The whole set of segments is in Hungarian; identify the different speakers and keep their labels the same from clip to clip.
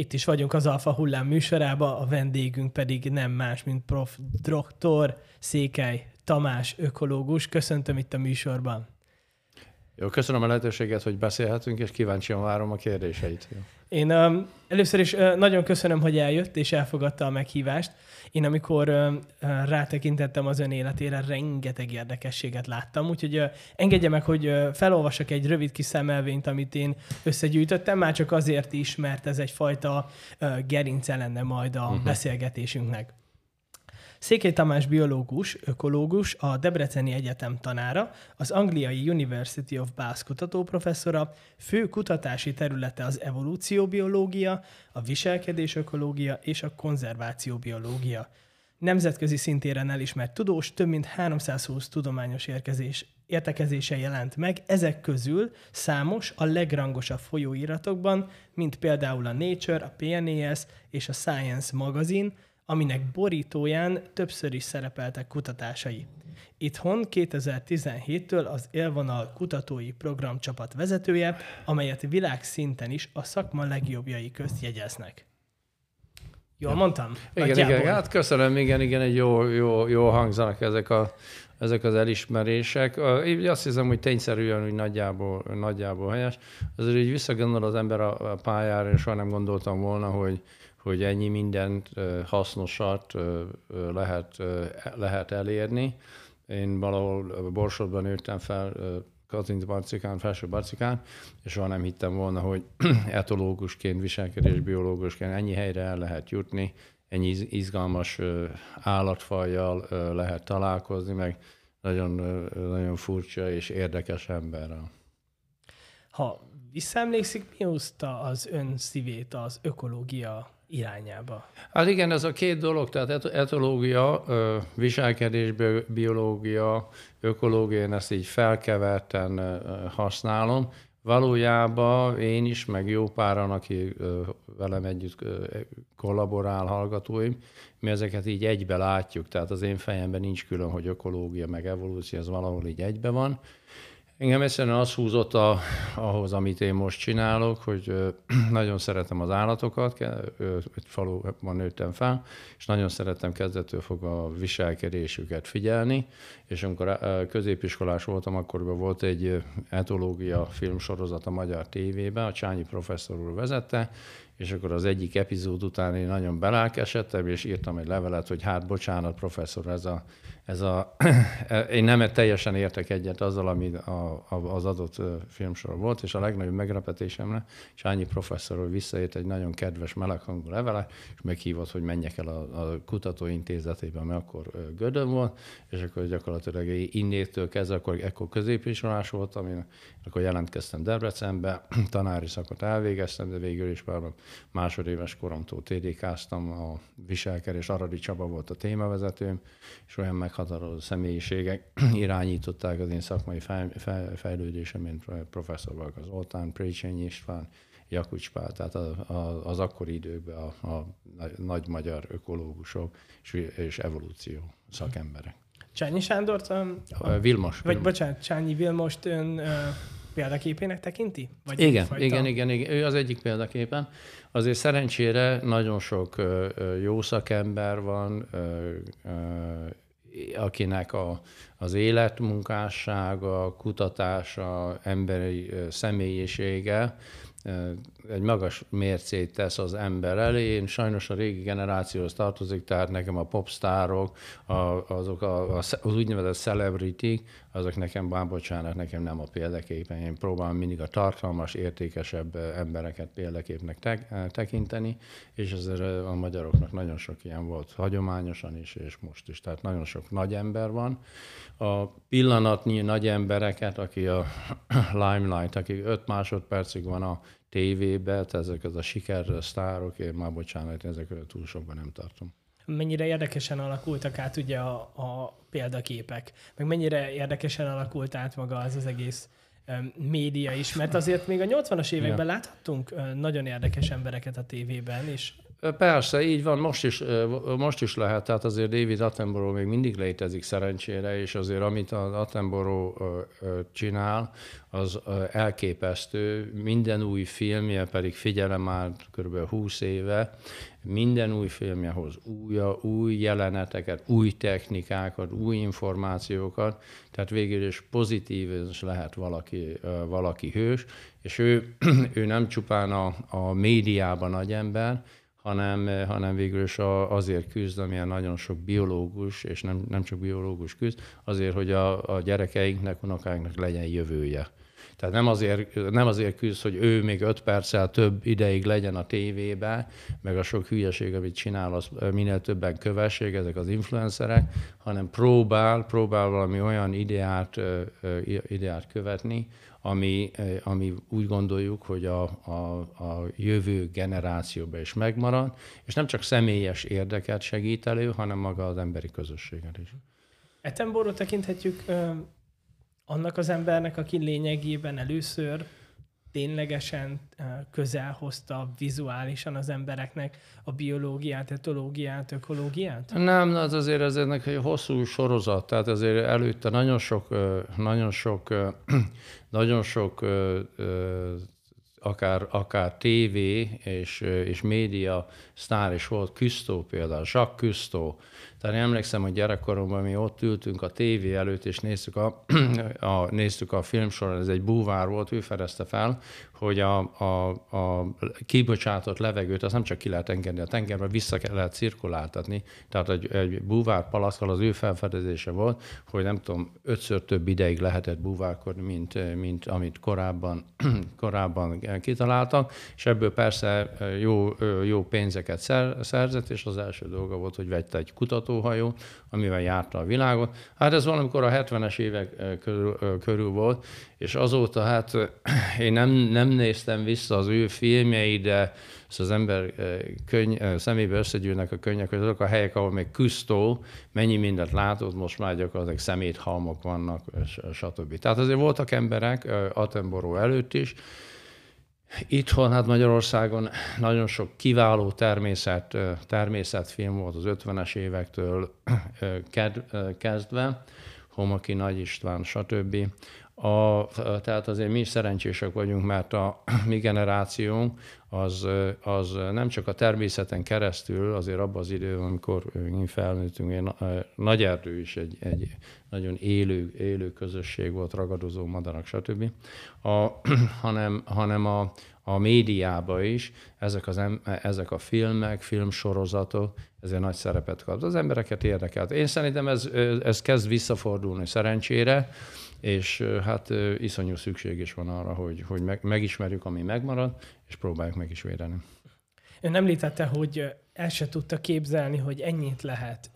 Speaker 1: Itt is vagyunk az Alfa Hullám műsorába, a vendégünk pedig nem más, mint prof. Dr. Székely Tamás, ökológus. Köszöntöm itt a műsorban.
Speaker 2: Jó, köszönöm a lehetőséget, hogy beszélhetünk, és kíváncsian várom a kérdéseit.
Speaker 1: Én um, először is uh, nagyon köszönöm, hogy eljött és elfogadta a meghívást. Én amikor uh, rátekintettem az ön életére, rengeteg érdekességet láttam, úgyhogy engedje meg, hogy felolvasok egy rövid kis szemelvényt, amit én összegyűjtöttem, már csak azért is, mert ez egyfajta uh, gerince lenne majd a uh-huh. beszélgetésünknek. Székely Tamás biológus, ökológus, a Debreceni Egyetem tanára, az angliai University of Bath kutatóprofesszora, fő kutatási területe az evolúcióbiológia, a viselkedés ökológia és a konzervációbiológia. Nemzetközi szintéren elismert tudós, több mint 320 tudományos érkezés, értekezése jelent meg, ezek közül számos a legrangosabb folyóiratokban, mint például a Nature, a PNAS és a Science magazin, aminek borítóján többször is szerepeltek kutatásai. Itthon 2017-től az Élvonal kutatói programcsapat vezetője, amelyet világszinten is a szakma legjobbjai közt jegyeznek. Jól mondtam?
Speaker 2: Igen, Nagyjából. igen, hát köszönöm, igen, igen, egy jó, jó, jó hangzanak ezek, a, ezek az elismerések. Én azt hiszem, hogy tényszerűen hogy nagyjából, nagyjából helyes. Azért így visszagondol az ember a pályára, és soha nem gondoltam volna, hogy, hogy ennyi mindent hasznosat lehet, lehet elérni. Én valahol Borsodban nőttem fel, Kazinc Barcikán, Felső Barcikán, és soha nem hittem volna, hogy etológusként, viselkedésbiológusként ennyi helyre el lehet jutni, ennyi izgalmas állatfajjal lehet találkozni, meg nagyon, nagyon furcsa és érdekes emberrel.
Speaker 1: Ha visszaemlékszik, mi hozta az ön szívét az ökológia irányába.
Speaker 2: Hát igen, ez a két dolog, tehát etológia, viselkedés, biológia, ökológia, én ezt így felkeverten használom. Valójában én is, meg jó páran, aki velem együtt kollaborál, hallgatóim, mi ezeket így egybe látjuk, tehát az én fejemben nincs külön, hogy ökológia, meg evolúció, ez valahol így egybe van. Engem egyszerűen az húzott a, ahhoz, amit én most csinálok, hogy nagyon szeretem az állatokat, egy faluban nőttem fel, és nagyon szerettem kezdettől fog a viselkedésüket figyelni, és amikor középiskolás voltam, akkor volt egy etológia filmsorozat a Magyar Tévében, a Csányi professzor úr vezette, és akkor az egyik epizód után én nagyon belelkesedtem, és írtam egy levelet, hogy hát bocsánat, professzor, ez a, ez a én nem teljesen értek egyet azzal, ami a, a, az adott filmsor volt, és a legnagyobb meglepetésemre Sányi professzor visszaért egy nagyon kedves, meleghangú levele, és meghívott, hogy menjek el a, a kutatóintézetébe, mert akkor Gödön volt, és akkor gyakorlatilag innétől kezdve, akkor ekkor középiskolás voltam, én akkor jelentkeztem Debrecenbe, tanári szakot elvégeztem, de végül is már másodéves koromtól TDK-ztam, a viselkedés, Aradi Csaba volt a témavezetőm, és olyan meghatározó személyiségek irányították az én szakmai fejlődésem, mint professzor Varga Zoltán, Précsényi István, Jakucs Pál, tehát az akkori időkben a, a nagy magyar ökológusok és, és evolúció szakemberek.
Speaker 1: Csányi Sándort? Um,
Speaker 2: Vilmos.
Speaker 1: Vagy Vilmos. bocsánat, Csányi Vilmost ön uh, példaképének tekinti?
Speaker 2: Vagy igen, igen, igen, igen, ő az egyik példaképen. Azért szerencsére nagyon sok uh, jó szakember van, uh, uh, akinek a, az életmunkássága, kutatása, emberi személyisége egy magas mércét tesz az ember elé. Én sajnos a régi generációhoz tartozik, tehát nekem a popstárok, a, azok a, az úgynevezett celebrity, azok nekem, bár nekem nem a példaképen. Én próbálom mindig a tartalmas, értékesebb embereket példaképnek te, tekinteni, és ezért a magyaroknak nagyon sok ilyen volt, hagyományosan is, és most is. Tehát nagyon sok nagy ember van. A pillanatnyi nagy embereket, aki a limelight, aki 5 másodpercig van a tévébe, tehát ezek az a sikersztárok, én már bocsánat, ezekről túl sokban nem tartom.
Speaker 1: Mennyire érdekesen alakultak át ugye a, a példaképek, meg mennyire érdekesen alakult át maga az az egész média is, mert azért még a 80-as években ja. láthattunk nagyon érdekes embereket a tévében, és
Speaker 2: Persze, így van, most is, most is lehet, tehát azért David Attenborough még mindig létezik szerencsére, és azért amit az Attenborough csinál, az elképesztő. Minden új filmje pedig figyelem már kb. 20 éve, minden új filmje hoz új, új jeleneteket, új technikákat, új információkat, tehát végül is pozitív is lehet valaki, valaki hős, és ő, ő nem csupán a, a médiában nagy ember, hanem, hanem végül is azért küzd, amilyen nagyon sok biológus, és nem, nem csak biológus küzd, azért, hogy a, a gyerekeinknek, unokáinknak legyen jövője. Tehát nem azért, nem azért küzd, hogy ő még öt perccel több ideig legyen a tévébe, meg a sok hülyeség, amit csinál, az minél többen kövessék, ezek az influencerek, hanem próbál, próbál valami olyan ideát, ideát követni, ami, ami úgy gondoljuk, hogy a, a, a jövő generációba is megmarad, és nem csak személyes érdeket segít elő, hanem maga az emberi közösséget is.
Speaker 1: Etenborot tekinthetjük annak az embernek, aki lényegében először ténylegesen közel hozta vizuálisan az embereknek a biológiát, etológiát, ökológiát?
Speaker 2: Nem, az azért ez ennek egy hosszú sorozat, tehát azért előtte nagyon sok, nagyon sok, nagyon sok akár, akár tévé és, és média sztár is volt, Küsztó például, Jacques Küsztó, tehát én emlékszem, hogy gyerekkoromban mi ott ültünk a tévé előtt, és néztük a, a, néztük a filmsorán, ez egy búvár volt, ő fedezte fel, hogy a, a, a kibocsátott levegőt az nem csak ki lehet engedni a tengerbe, vissza lehet cirkuláltatni. Tehát egy, egy búvár palaszkal az ő felfedezése volt, hogy nem tudom, ötször több ideig lehetett búvárkodni, mint, mint amit korábban, korábban kitaláltak, és ebből persze jó, jó pénzeket szerzett, és az első dolga volt, hogy vette egy kutatóhajó, amivel járta a világot. Hát ez valamikor a 70-es évek körül, körül volt, és azóta hát én nem, nem néztem vissza az ő filmjeit, de az ember könyv, szemébe összegyűlnek a könnyek, hogy azok a helyek, ahol még küzdó, mennyi mindent látott, most már gyakorlatilag szeméthalmok vannak, stb. Tehát azért voltak emberek Attenborough előtt is, Itthon, hát Magyarországon nagyon sok kiváló természet, természetfilm volt az 50-es évektől kezdve, Homoki Nagy István, stb. A, tehát azért mi is szerencsések vagyunk, mert a mi generációnk az, az nem csak a természeten keresztül, azért abban az időben, amikor mi felnőttünk, én, nagy erdő is egy, egy nagyon élő, élő közösség volt, ragadozó madarak, stb., a, hanem, hanem a, a médiába is ezek, az, ezek a filmek, filmsorozatok, ezért nagy szerepet kap. Az embereket érdekelt. Én szerintem ez, ez kezd visszafordulni szerencsére, és hát iszonyú szükség is van arra, hogy, hogy meg, megismerjük, ami megmarad, és próbáljuk meg is védeni.
Speaker 1: Ön említette, hogy el se tudta képzelni, hogy ennyit lehet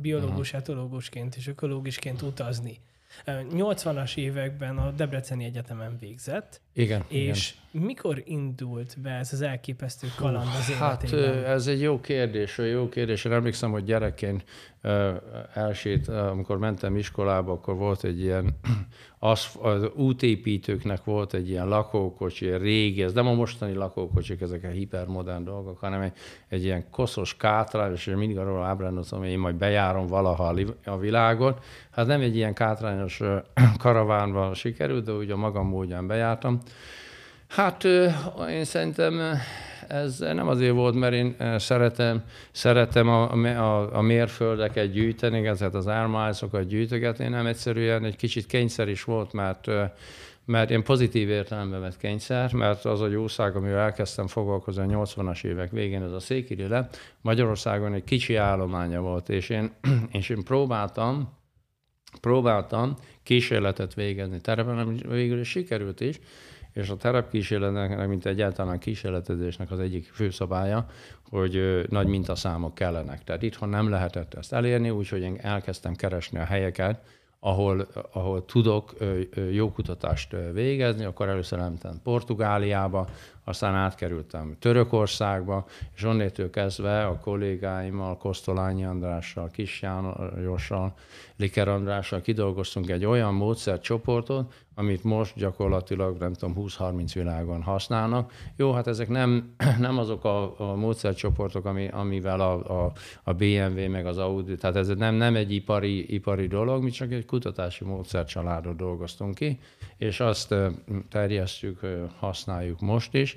Speaker 1: biológus, etológusként és ökológusként utazni. 80-as években a Debreceni Egyetemen végzett.
Speaker 2: Igen.
Speaker 1: És igen. mikor indult be ez az elképesztő kaland az
Speaker 2: hát, életében? Hát ez egy jó kérdés, jó kérdés. Én emlékszem, hogy gyerekként elsét, amikor mentem iskolába, akkor volt egy ilyen, az, az útépítőknek volt egy ilyen lakókocsi, régi, ez nem a mostani lakókocsik, ezek a hipermodern dolgok, hanem egy, egy ilyen koszos kátrány, és mindig arról ábránozom, hogy én majd bejárom valaha a világot. Hát nem egy ilyen kátrányos karavánban sikerült, de úgy a magam módján bejártam. Hát én szerintem ez nem azért volt, mert én szeretem, szeretem a, a, a mérföldeket gyűjteni, ezeket az ármálszokat gyűjtögetni, nem egyszerűen egy kicsit kényszer is volt, mert mert én pozitív értelemben vett kényszer, mert az a jószág, amivel elkezdtem foglalkozni a 80-as évek végén, ez a székiri le, Magyarországon egy kicsi állománya volt, és én, és én próbáltam, próbáltam kísérletet végezni. Terepen, végül is sikerült is, és a terepkísérletnek, mint egyáltalán kísérletezésnek az egyik főszabálya, hogy nagy mintaszámok kellenek. Tehát itthon nem lehetett ezt elérni, úgyhogy én elkezdtem keresni a helyeket, ahol, ahol tudok jó kutatást végezni, akkor először elmentem Portugáliába, aztán átkerültem Törökországba, és onnétől kezdve a kollégáimmal, Kosztolányi Andrással, Kis Jánossal, Liker Andrással kidolgoztunk egy olyan módszercsoportot, amit most gyakorlatilag, nem tudom, 20-30 világon használnak. Jó, hát ezek nem, nem azok a, a módszercsoportok, ami, amivel a, a, a BMW meg az Audi, tehát ez nem, nem egy ipari, ipari dolog, mi csak egy kutatási módszercsaládot dolgoztunk ki, és azt terjesztjük, használjuk most is.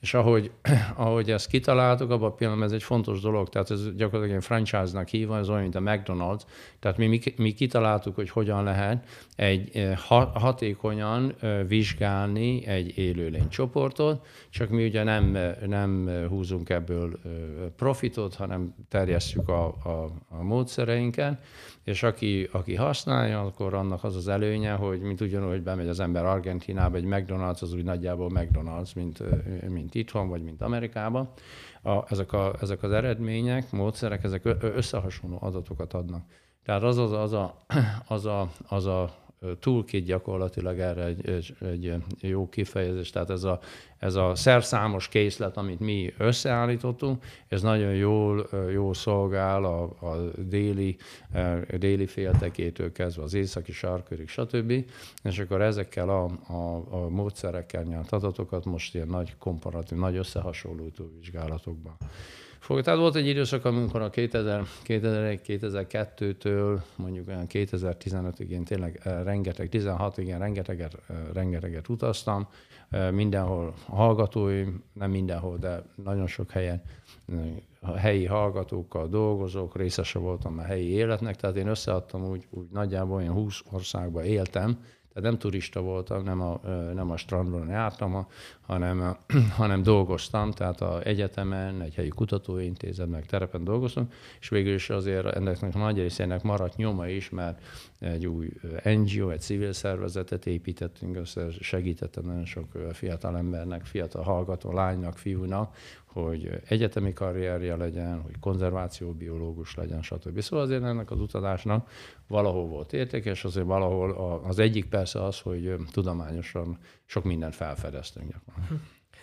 Speaker 2: És ahogy, ahogy ezt kitaláltuk, abban a pillanatban ez egy fontos dolog, tehát ez gyakorlatilag egy franchise-nak hívva, ez olyan, mint a McDonald's. Tehát mi, mi, mi kitaláltuk, hogy hogyan lehet egy eh, hatékonyan eh, vizsgálni egy élőlény csoportot, csak mi ugye nem, nem húzunk ebből eh, profitot, hanem terjesztjük a, a, a módszereinket, és aki, aki használja, akkor annak az az előnye, hogy mint ugyanúgy, hogy bemegy az ember Argentinába, egy McDonald's az úgy nagyjából McDonald's, mint, mint itthon, vagy mint Amerikában. A, ezek, a, ezek az eredmények, módszerek, ezek összehasonló adatokat adnak. Tehát az az, az, a, az, a, az a toolkit gyakorlatilag erre egy, egy, egy jó kifejezés, tehát ez a, ez a szerszámos készlet, amit mi összeállítottunk, ez nagyon jól, jól szolgál a, a déli, a déli féltekétől kezdve az északi sarkörig, stb. És akkor ezekkel a, a, a módszerekkel nyert adatokat most ilyen nagy komparatív, nagy összehasonlító vizsgálatokban fog. Tehát volt egy időszak, amikor a 2001-2002-től mondjuk olyan 2015-ig én tényleg rengeteg, 16-ig én rengeteget, rengeteget utaztam, mindenhol hallgatói, nem mindenhol, de nagyon sok helyen a helyi hallgatókkal dolgozók, részese voltam a helyi életnek, tehát én összeadtam úgy, úgy nagyjából olyan 20 országban éltem, tehát nem turista voltam, nem a, nem a strandon jártam, hanem, hanem dolgoztam, tehát a egyetemen, egy helyi kutatóintézetben, terepen dolgoztam, és végül is azért ennek a nagy részének maradt nyoma is, mert egy új NGO, egy civil szervezetet építettünk össze, segítettem nagyon sok fiatal embernek, fiatal hallgató lánynak, fiúnak, hogy egyetemi karrierje legyen, hogy konzervációbiológus legyen, stb. Szóval azért ennek az utazásnak valahol volt értéke, és azért valahol az egyik persze az, hogy tudományosan sok mindent felfedeztünk.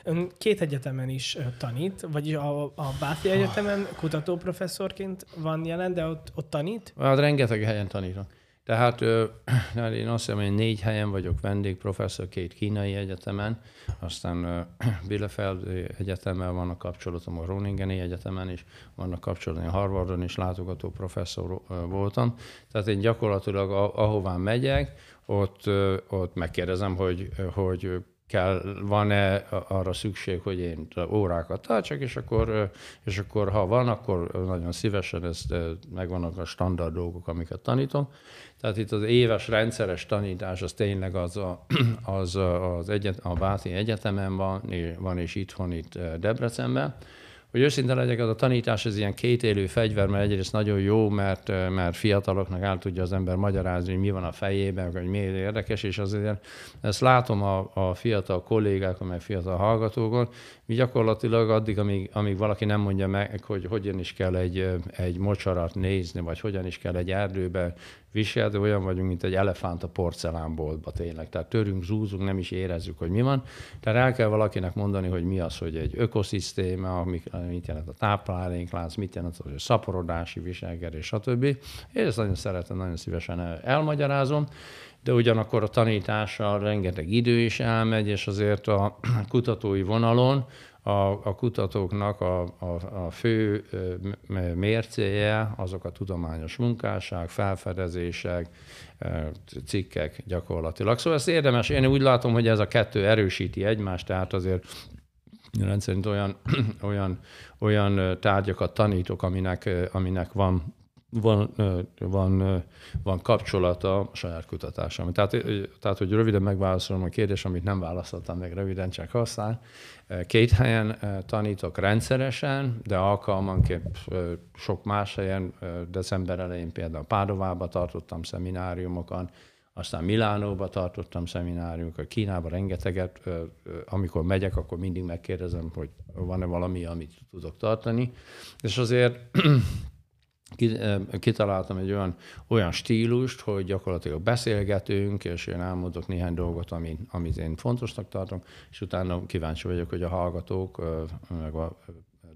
Speaker 1: Ön két egyetemen is tanít, vagyis a, a Báthi Egyetemen kutatóprofesszorként van jelen, de ott, ott tanít?
Speaker 2: Hát rengeteg helyen tanítok. Tehát hát én azt hiszem, hogy négy helyen vagyok vendégprofesszor, két kínai egyetemen, aztán Bielefeld Egyetemmel vannak kapcsolatom, a Groningeni Egyetemen is vannak kapcsolatom, Harvardon is látogató professzor voltam. Tehát én gyakorlatilag ahová megyek, ott, ott megkérdezem, hogy, hogy kell, van-e arra szükség, hogy én órákat tartsak, és akkor, és akkor ha van, akkor nagyon szívesen ezt megvannak a standard dolgok, amiket tanítom. Tehát itt az éves rendszeres tanítás az tényleg az, a, az, az egyet, a Báti Egyetemen van, van és itthon itt Debrecenben, hogy őszinte legyek, az a tanítás ez ilyen kétélő fegyver, mert egyrészt nagyon jó, mert, mert fiataloknak el tudja az ember magyarázni, hogy mi van a fejében, hogy miért érdekes, és azért ezt látom a, a fiatal kollégákon, meg fiatal hallgatókon, mi gyakorlatilag addig, amíg, amíg valaki nem mondja meg, hogy hogyan is kell egy, egy mocsarat nézni, vagy hogyan is kell egy erdőbe viselni, olyan vagyunk, mint egy elefánt a porcelánboltba tényleg. Tehát törünk, zúzunk, nem is érezzük, hogy mi van. Tehát el kell valakinek mondani, hogy mi az, hogy egy ökoszisztéma, mit jelent a tápláléklánc, mit jelent az, hogy szaporodási viselkedés, stb. Én ezt nagyon szeretem, nagyon szívesen elmagyarázom de ugyanakkor a tanítással rengeteg idő is elmegy, és azért a kutatói vonalon a, a kutatóknak a, a, a fő mércéje azok a tudományos munkásság, felfedezések, cikkek gyakorlatilag. Szóval ezt érdemes, én úgy látom, hogy ez a kettő erősíti egymást, tehát azért rendszerint olyan, olyan, olyan tárgyakat tanítok, aminek, aminek van van, van, van kapcsolata a saját kutatásom. Tehát, tehát, hogy röviden megválaszolom a kérdést, amit nem válaszoltam meg röviden, csak használ. Két helyen tanítok rendszeresen, de alkalmanként sok más helyen, december elején például Pádovába tartottam szemináriumokat, aztán Milánóba tartottam szemináriumokat, Kínában rengeteget, amikor megyek, akkor mindig megkérdezem, hogy van-e valami, amit tudok tartani. És azért kitaláltam egy olyan, olyan stílust, hogy gyakorlatilag beszélgetünk, és én elmondok néhány dolgot, amit, amit én fontosnak tartok, és utána kíváncsi vagyok, hogy a hallgatók, meg a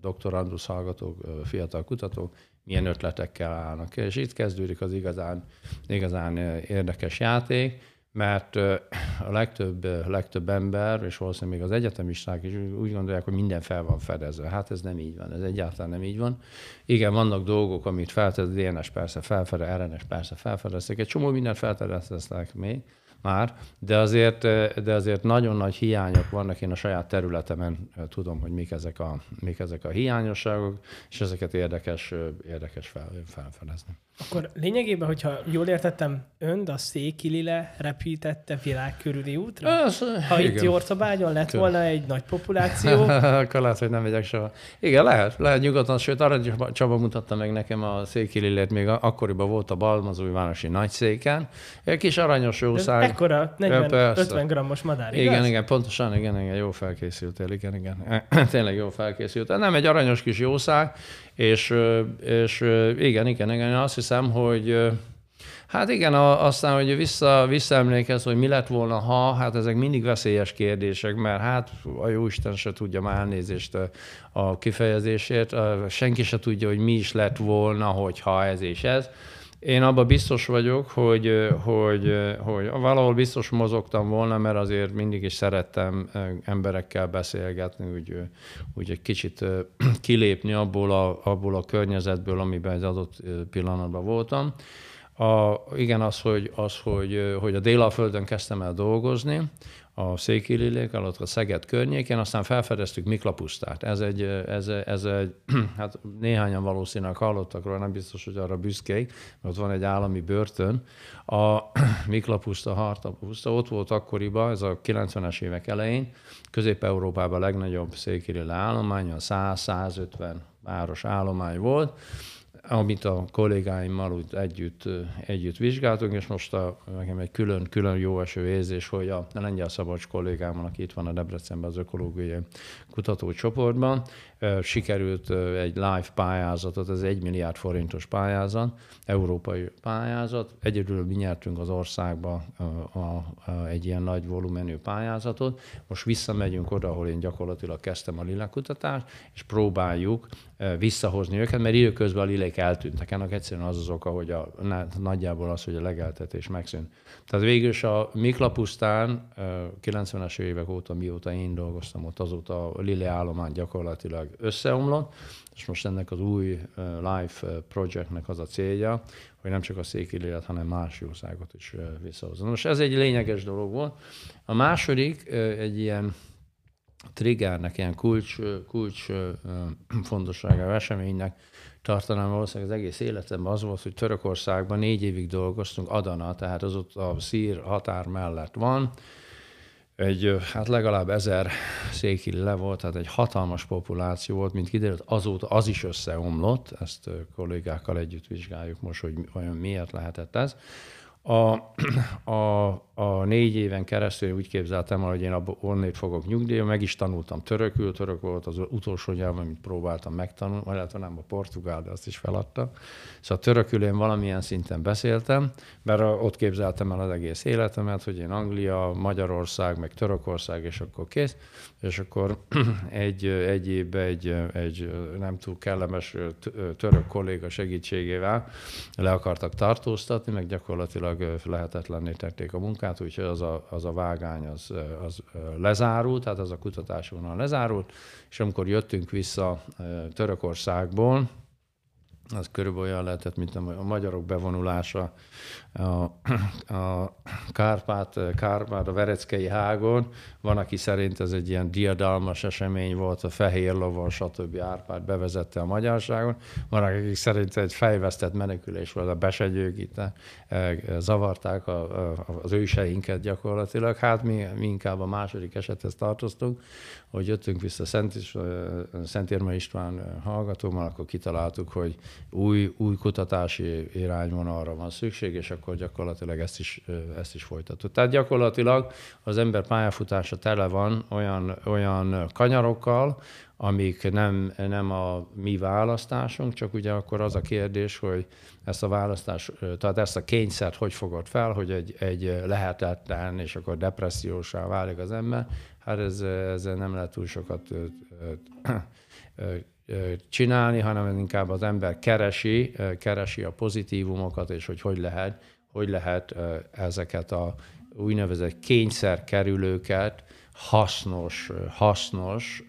Speaker 2: doktorandusz hallgatók, fiatal kutatók milyen ötletekkel állnak. És itt kezdődik az igazán, igazán érdekes játék, mert a legtöbb, legtöbb ember, és valószínűleg még az egyetemisták is úgy gondolják, hogy minden fel van fedezve. Hát ez nem így van, ez egyáltalán nem így van. Igen, vannak dolgok, amit felfedez, DNS persze felfedez, RNS persze felfedeztek, egy csomó mindent felfedeztek még, már, de azért, de azért nagyon nagy hiányok vannak, én a saját területemen tudom, hogy mik ezek a, mik ezek a hiányosságok, és ezeket érdekes, érdekes fel, felfedezni.
Speaker 1: Akkor lényegében, hogyha jól értettem, önd a Székilile repítette világ körüli útra? Ez, ha igen. itt Jorcabágyon lett volna egy nagy populáció?
Speaker 2: Akkor lehet, hogy nem megyek soha. Igen, lehet, lehet nyugodtan, sőt, arra Csaba mutatta meg nekem a Székililét, még akkoriban volt a Balmazújvárosi nagyszéken. Egy kis aranyos jószág.
Speaker 1: Ekkora, 40-50 grammos madár,
Speaker 2: igaz? Igen, igen, pontosan, igen, igen, jó felkészültél, igen, igen. Tényleg jó felkészültél. Nem egy aranyos kis jószág, és, és igen, igen, igen, azt hiszem, hogy Hát igen, aztán, hogy vissza, visszaemlékez, hogy mi lett volna, ha, hát ezek mindig veszélyes kérdések, mert hát a Jóisten se tudja már elnézést a kifejezésért, senki se tudja, hogy mi is lett volna, hogyha ez és ez. Én abban biztos vagyok, hogy, hogy, hogy valahol biztos mozogtam volna, mert azért mindig is szerettem emberekkel beszélgetni, úgy, úgy egy kicsit kilépni abból a, abból a környezetből, amiben egy adott pillanatban voltam. A, igen, az, hogy, az hogy, hogy a Délaföldön kezdtem el dolgozni, a Székililék alatt a Szeged környékén, aztán felfedeztük Miklapusztát. Ez egy, ez, ez egy hát néhányan valószínűleg hallottak róla, nem biztos, hogy arra büszkék, mert ott van egy állami börtön. A Miklapuszta, Hartapuszta, ott volt akkoriban, ez a 90-es évek elején, Közép-Európában a legnagyobb székirille állomány, a 100-150 város állomány volt, amit a kollégáimmal úgy együtt, együtt vizsgáltunk, és most a, nekem egy külön, külön jó eső érzés, hogy a Lengyel Szabads kollégámmal, aki itt van a Debrecenben az ökológiai kutatócsoportban, sikerült egy live pályázatot, ez egy milliárd forintos pályázat, európai pályázat. Egyedül mi nyertünk az országba a, a, egy ilyen nagy volumenű pályázatot. Most visszamegyünk oda, ahol én gyakorlatilag kezdtem a lilekutatást, és próbáljuk visszahozni őket, mert időközben a lilék eltűntek. Ennek egyszerűen az az oka, hogy a, nagyjából az, hogy a legeltetés megszűnt. Tehát végül is a Miklapusztán 90-es évek óta, mióta én dolgoztam ott, azóta Lili állomány gyakorlatilag összeomlott, és most ennek az új Life Projectnek az a célja, hogy nem csak a székillélet, hanem más jószágot is visszahozza. Most ez egy lényeges dolog volt. A második egy ilyen triggernek, ilyen kulcs, kulcs fontosságú eseménynek tartanám valószínűleg az egész életemben az volt, hogy Törökországban négy évig dolgoztunk, Adana, tehát az ott a szír határ mellett van, egy, hát legalább ezer székil le volt, tehát egy hatalmas populáció volt, mint kiderült, azóta az is összeomlott, ezt kollégákkal együtt vizsgáljuk most, hogy olyan miért lehetett ez. A, a, a négy éven keresztül úgy képzeltem hogy én abban onnét fogok nyugdíjra, meg is tanultam törökül, török volt az utolsó nyelv, amit próbáltam megtanulni, vagy lehet, nem a portugál, de azt is feladta. Szóval törökül én valamilyen szinten beszéltem, mert ott képzeltem el az egész életemet, hogy én Anglia, Magyarország, meg Törökország, és akkor kész, és akkor egy, egy évben egy, egy nem túl kellemes török kolléga segítségével le akartak tartóztatni, meg gyakorlatilag lehetetlenné tették a munkát, úgyhogy az a, az a vágány az, az lezárult, tehát az a kutatási vonal lezárult, és amikor jöttünk vissza Törökországból, az körülbelül olyan lehetett, mint a magyarok bevonulása a, a Kárpát, Kárpát, a Vereckei hágon. Van, aki szerint ez egy ilyen diadalmas esemény volt, a fehér lovon, stb. Árpád bevezette a magyarságon. Van, akik szerint egy fejvesztett menekülés volt, a besegyők itt eh, zavarták a, a, az őseinket gyakorlatilag. Hát mi, mi inkább a második esethez tartoztunk, hogy jöttünk vissza Szent, eh, Szent Irma István hallgatómal, akkor kitaláltuk, hogy új, új kutatási irányvonalra van szükség, és akkor gyakorlatilag ezt is, ezt is folytattuk. Tehát gyakorlatilag az ember pályafutása tele van olyan, olyan kanyarokkal, amik nem, nem a mi választásunk, csak ugye akkor az a kérdés, hogy ezt a választás, tehát ezt a kényszert hogy fogod fel, hogy egy, egy lehetetlen, és akkor depressziósá válik az ember, hát ez, ezzel nem lehet túl sokat csinálni, hanem inkább az ember keresi, keresi a pozitívumokat, és hogy hogy lehet, hogy lehet ezeket a úgynevezett kényszerkerülőket hasznos, hasznos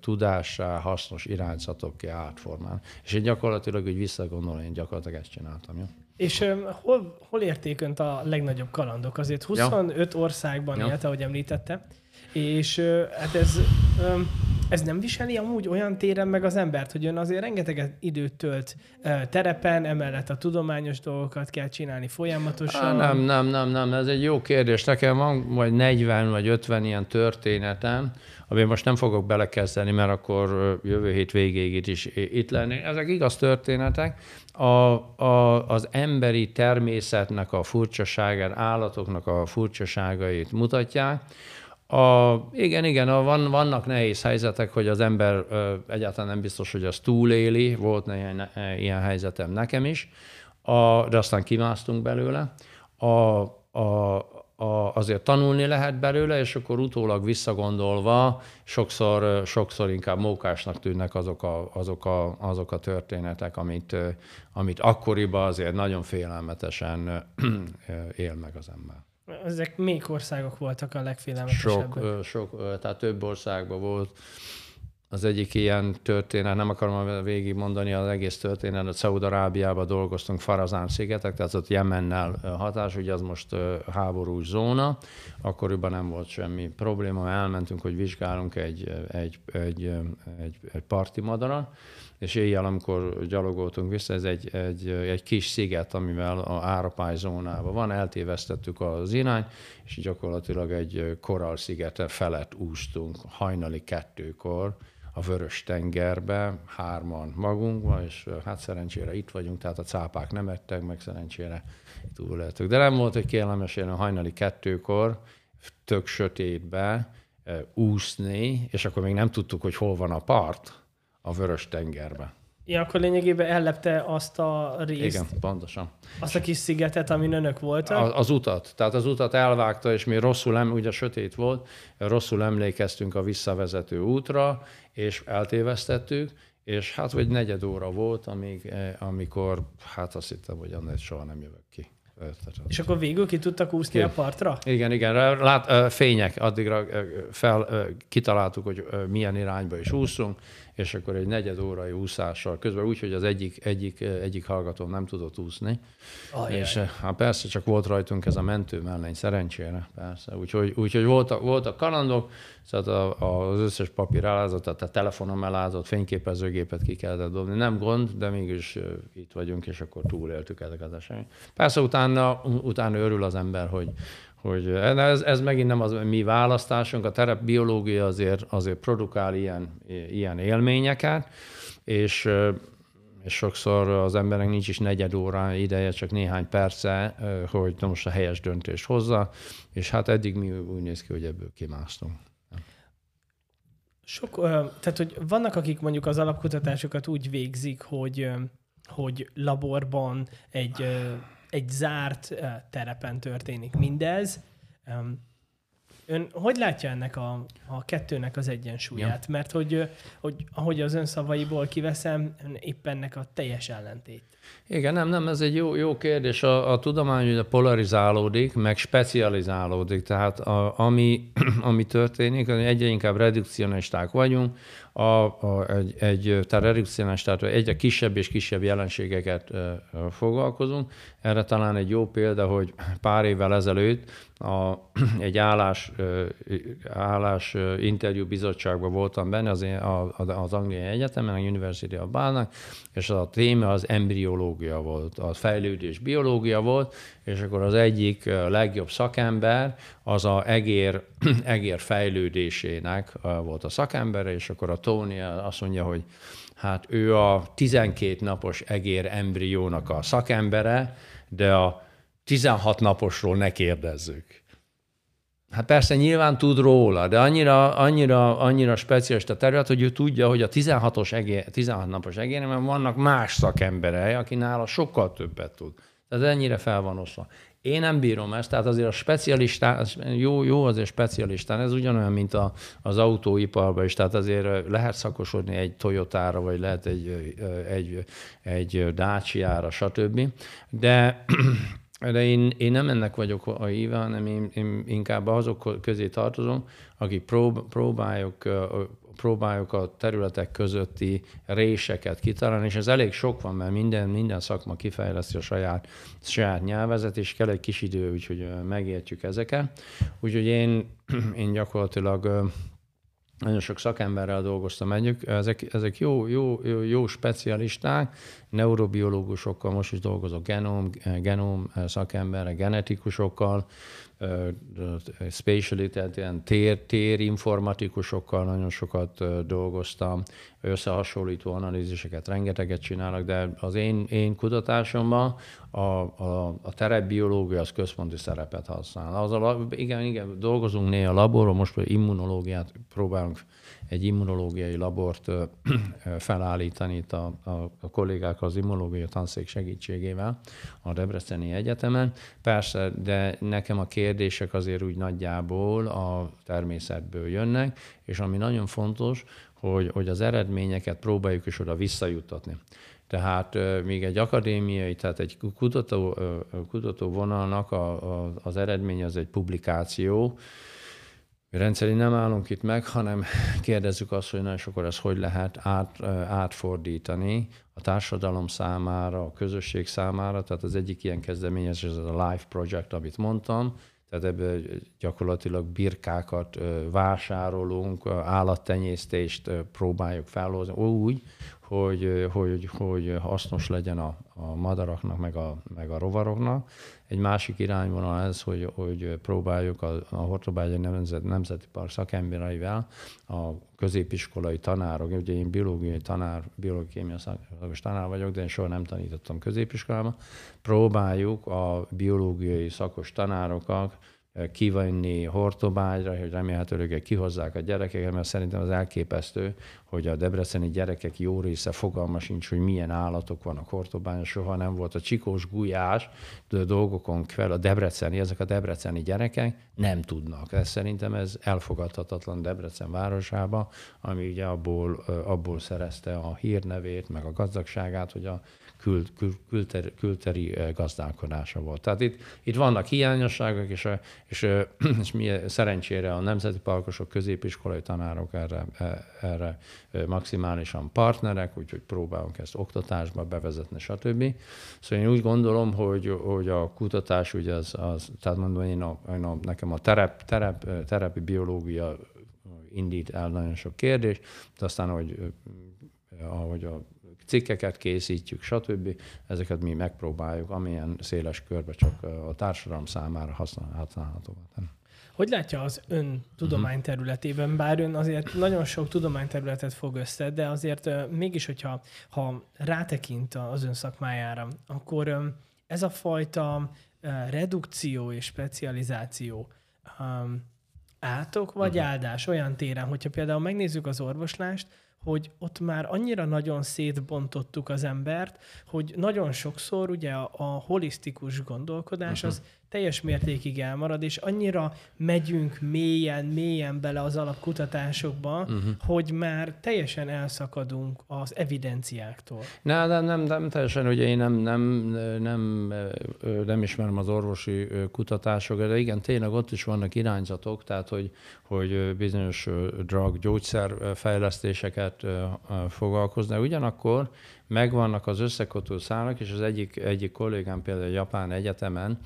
Speaker 2: tudássá, hasznos irányzatokké átformálni. És én gyakorlatilag úgy visszagondolom, én gyakorlatilag ezt csináltam. Jó?
Speaker 1: És um, hol, hol érték önt a legnagyobb kalandok? Azért 25 ja. országban ja. élt, ahogy említette, és hát ez... Ez nem viseli amúgy olyan téren meg az embert, hogy ön azért rengeteg időt tölt terepen, emellett a tudományos dolgokat kell csinálni folyamatosan?
Speaker 2: Nem, nem, nem, nem, ez egy jó kérdés. Nekem van vagy 40 vagy 50 ilyen történetem, ami most nem fogok belekezdeni, mert akkor jövő hét végéig itt is itt lenni. Ezek igaz történetek. A, a, az emberi természetnek a furcsaságát, állatoknak a furcsaságait mutatják. A, igen, igen, a, van, vannak nehéz helyzetek, hogy az ember ö, egyáltalán nem biztos, hogy az túléli, volt néhány ilyen helyzetem nekem is, a, de aztán kimásztunk belőle. A, a, a, azért tanulni lehet belőle, és akkor utólag visszagondolva sokszor, sokszor inkább mókásnak tűnnek azok a, azok a, azok a történetek, amit, amit akkoriban azért nagyon félelmetesen él meg az ember.
Speaker 1: Ezek még országok voltak a legfélelmetesebbek?
Speaker 2: Sok, sok, tehát több országban volt. Az egyik ilyen történet, nem akarom végig mondani az egész történetet, Szaúd-Arábiában dolgoztunk, Farazán szigetek, tehát ott Jemennel hatás, ugye az most háborús zóna, akkoriban nem volt semmi probléma, elmentünk, hogy vizsgálunk egy, egy, egy, egy, egy parti madarat, és éjjel, amikor gyalogoltunk vissza, ez egy, egy, egy kis sziget, amivel a árapály zónában van, eltévesztettük az irány, és gyakorlatilag egy korall szigete felett úsztunk hajnali kettőkor a Vörös tengerbe, hárman magunkban, és hát szerencsére itt vagyunk, tehát a cápák nem ettek, meg szerencsére túl lehetünk. De nem volt, hogy kellemes a hajnali kettőkor, tök sötétbe úszni, és akkor még nem tudtuk, hogy hol van a part, a Vörös tengerbe.
Speaker 1: Ja, akkor lényegében ellepte azt a részt.
Speaker 2: Igen, pontosan.
Speaker 1: Azt a kis szigetet, amin önök voltak.
Speaker 2: Az, az utat. Tehát az utat elvágta, és mi rosszul, em, ugye sötét volt, rosszul emlékeztünk a visszavezető útra, és eltévesztettük, és hát vagy negyed óra volt, amíg, eh, amikor hát azt hittem, hogy annál soha nem jövök ki.
Speaker 1: És akkor végül ki tudtak úszni ki. a partra?
Speaker 2: Igen, igen. Lát, fények, addigra fel, kitaláltuk, hogy milyen irányba is úszunk, és akkor egy negyed órai úszással, közben úgy, hogy az egyik, egyik, egyik hallgató nem tudott úszni, Ajaj. és hát persze csak volt rajtunk ez a mentő mellény, szerencsére, persze. Úgyhogy, úgyhogy voltak, voltak kalandok, szóval az összes papír elázott, tehát a telefonom elázott, fényképezőgépet ki kellett dobni, nem gond, de mégis itt vagyunk, és akkor túléltük ezeket az eseményeket. Persze utána, utána örül az ember, hogy, hogy ez, ez megint nem az mi választásunk, a terepbiológia azért, azért produkál ilyen, ilyen élményeket, és, és sokszor az embernek nincs is negyed óra ideje, csak néhány perce, hogy na most a helyes döntést hozza, és hát eddig mi úgy néz ki, hogy ebből kimásztunk.
Speaker 1: Sok, tehát, hogy vannak, akik mondjuk az alapkutatásokat úgy végzik, hogy, hogy laborban egy egy zárt terepen történik mindez. Ön hogy látja ennek a, a kettőnek az egyensúlyát? Ja. Mert hogy, hogy ahogy az ön szavaiból kiveszem, épp ennek a teljes ellentét.
Speaker 2: Igen, nem, nem, ez egy jó, jó kérdés. A, a tudomány ugye polarizálódik, meg specializálódik. Tehát a, ami, ami történik, egyre inkább redukcionisták vagyunk, a, a, egy, egy tehát redukcionális, tehát egyre kisebb és kisebb jelenségeket foglalkozunk. Erre talán egy jó példa, hogy pár évvel ezelőtt a, egy állás, állás interjú bizottságban voltam benne az, az, Angliai Egyetemen, a University of Bának, és a téma az embriológia volt, a fejlődés biológia volt, és akkor az egyik legjobb szakember az a egér, egér fejlődésének volt a szakembere, és akkor a Tony azt mondja, hogy hát ő a 12 napos egér embriónak a szakembere, de a 16 naposról ne kérdezzük. Hát persze nyilván tud róla, de annyira, annyira, annyira speciális a terület, hogy ő tudja, hogy a 16-os egér, 16 napos egéremben vannak más szakemberei, aki nála sokkal többet tud. Tehát ennyire fel van oszva. Én nem bírom ezt, tehát azért a specialistán, jó, jó azért specialistán, ez ugyanolyan, mint a, az autóiparban is, tehát azért lehet szakosodni egy Toyotára, vagy lehet egy, egy, egy Dacia-ra, stb. De de én, én nem ennek vagyok a híve, hanem én, én inkább azok közé tartozom, akik prób, próbáljuk, próbáljuk a területek közötti réseket kitalálni, és ez elég sok van, mert minden, minden szakma kifejleszti a saját, saját nyelvezet, és kell egy kis idő, úgyhogy megértjük ezeket. Úgyhogy én, én gyakorlatilag nagyon sok szakemberrel dolgoztam együtt, ezek, ezek jó, jó, jó, jó specialisták, neurobiológusokkal most is dolgozok, genom, genom szakemberrel, genetikusokkal, spatially, tehát ilyen tér, tér informatikusokkal nagyon sokat dolgoztam, összehasonlító analíziseket rengeteget csinálok, de az én, én kutatásomban a, a, a terepbiológia az központi szerepet használ. Az a, igen, igen, dolgozunk néha laborban, most immunológiát próbálunk egy immunológiai labort felállítani itt a, a, a kollégák az immunológia tanszék segítségével a Debreceni Egyetemen. Persze, de nekem a kérdések azért úgy nagyjából a természetből jönnek, és ami nagyon fontos, hogy, hogy az eredményeket próbáljuk is oda visszajutatni. Tehát még egy akadémiai, tehát egy kutató, kutató vonalnak a, a, az eredmény az egy publikáció, mi rendszerint nem állunk itt meg, hanem kérdezzük azt, hogy nagyon sokszor ezt hogy lehet át, átfordítani a társadalom számára, a közösség számára. Tehát az egyik ilyen kezdeményezés ez a Life Project, amit mondtam, tehát ebből gyakorlatilag birkákat vásárolunk, állattenyésztést próbáljuk felhozni úgy, hogy, hogy, hogy hasznos legyen a, a madaraknak, meg a, meg a rovaroknak. Egy másik irányvonal ez, hogy, hogy próbáljuk a, a Hortobágyi Nemzet, Nemzeti Park szakembereivel, a középiskolai tanárok, ugye én biológiai tanár, biológiai szakos tanár vagyok, de én soha nem tanítottam középiskolában, próbáljuk a biológiai szakos tanárokat kivenni Hortobágyra, hogy remélhetőleg kihozzák a gyerekeket, mert szerintem az elképesztő, hogy a debreceni gyerekek jó része fogalma sincs, hogy milyen állatok vannak Hortobányon, soha nem volt a csikós gulyás de dolgokon kvel, a debreceni, ezek a debreceni gyerekek nem tudnak. Ez szerintem ez elfogadhatatlan Debrecen városába, ami ugye abból, abból szerezte a hírnevét, meg a gazdagságát, hogy a kül, kül, külter, külteri gazdálkodása volt. Tehát itt, itt vannak hiányosságok, és, és, és mi szerencsére a nemzeti parkosok, középiskolai tanárok erre, e, erre maximálisan partnerek, úgyhogy próbálunk ezt oktatásba bevezetni, stb. Szóval én úgy gondolom, hogy, hogy a kutatás, ugye az, az tehát mondom, én a, én a, nekem a terep, terep, terepi biológia indít el nagyon sok kérdést, de aztán, hogy ahogy a cikkeket készítjük, stb. Ezeket mi megpróbáljuk, amilyen széles körbe csak a társadalom számára használható.
Speaker 1: Hogy látja az ön tudományterületében, bár ön azért nagyon sok tudományterületet fog össze, de azért mégis, hogyha ha rátekint az ön szakmájára, akkor ez a fajta redukció és specializáció átok vagy uh-huh. áldás olyan téren, hogyha például megnézzük az orvoslást, hogy ott már annyira nagyon szétbontottuk az embert, hogy nagyon sokszor ugye a, a holisztikus gondolkodás uh-huh. az teljes mértékig elmarad, és annyira megyünk mélyen, mélyen bele az alapkutatásokba, uh-huh. hogy már teljesen elszakadunk az evidenciáktól.
Speaker 2: Ne, nem, nem, nem teljesen, ugye én nem, nem, nem, nem ismerem az orvosi kutatásokat, de igen, tényleg ott is vannak irányzatok, tehát hogy, hogy bizonyos drug, gyógyszer fejlesztéseket foglalkoznak. Ugyanakkor megvannak az összekotó szálak, és az egyik, egyik kollégám például a Japán Egyetemen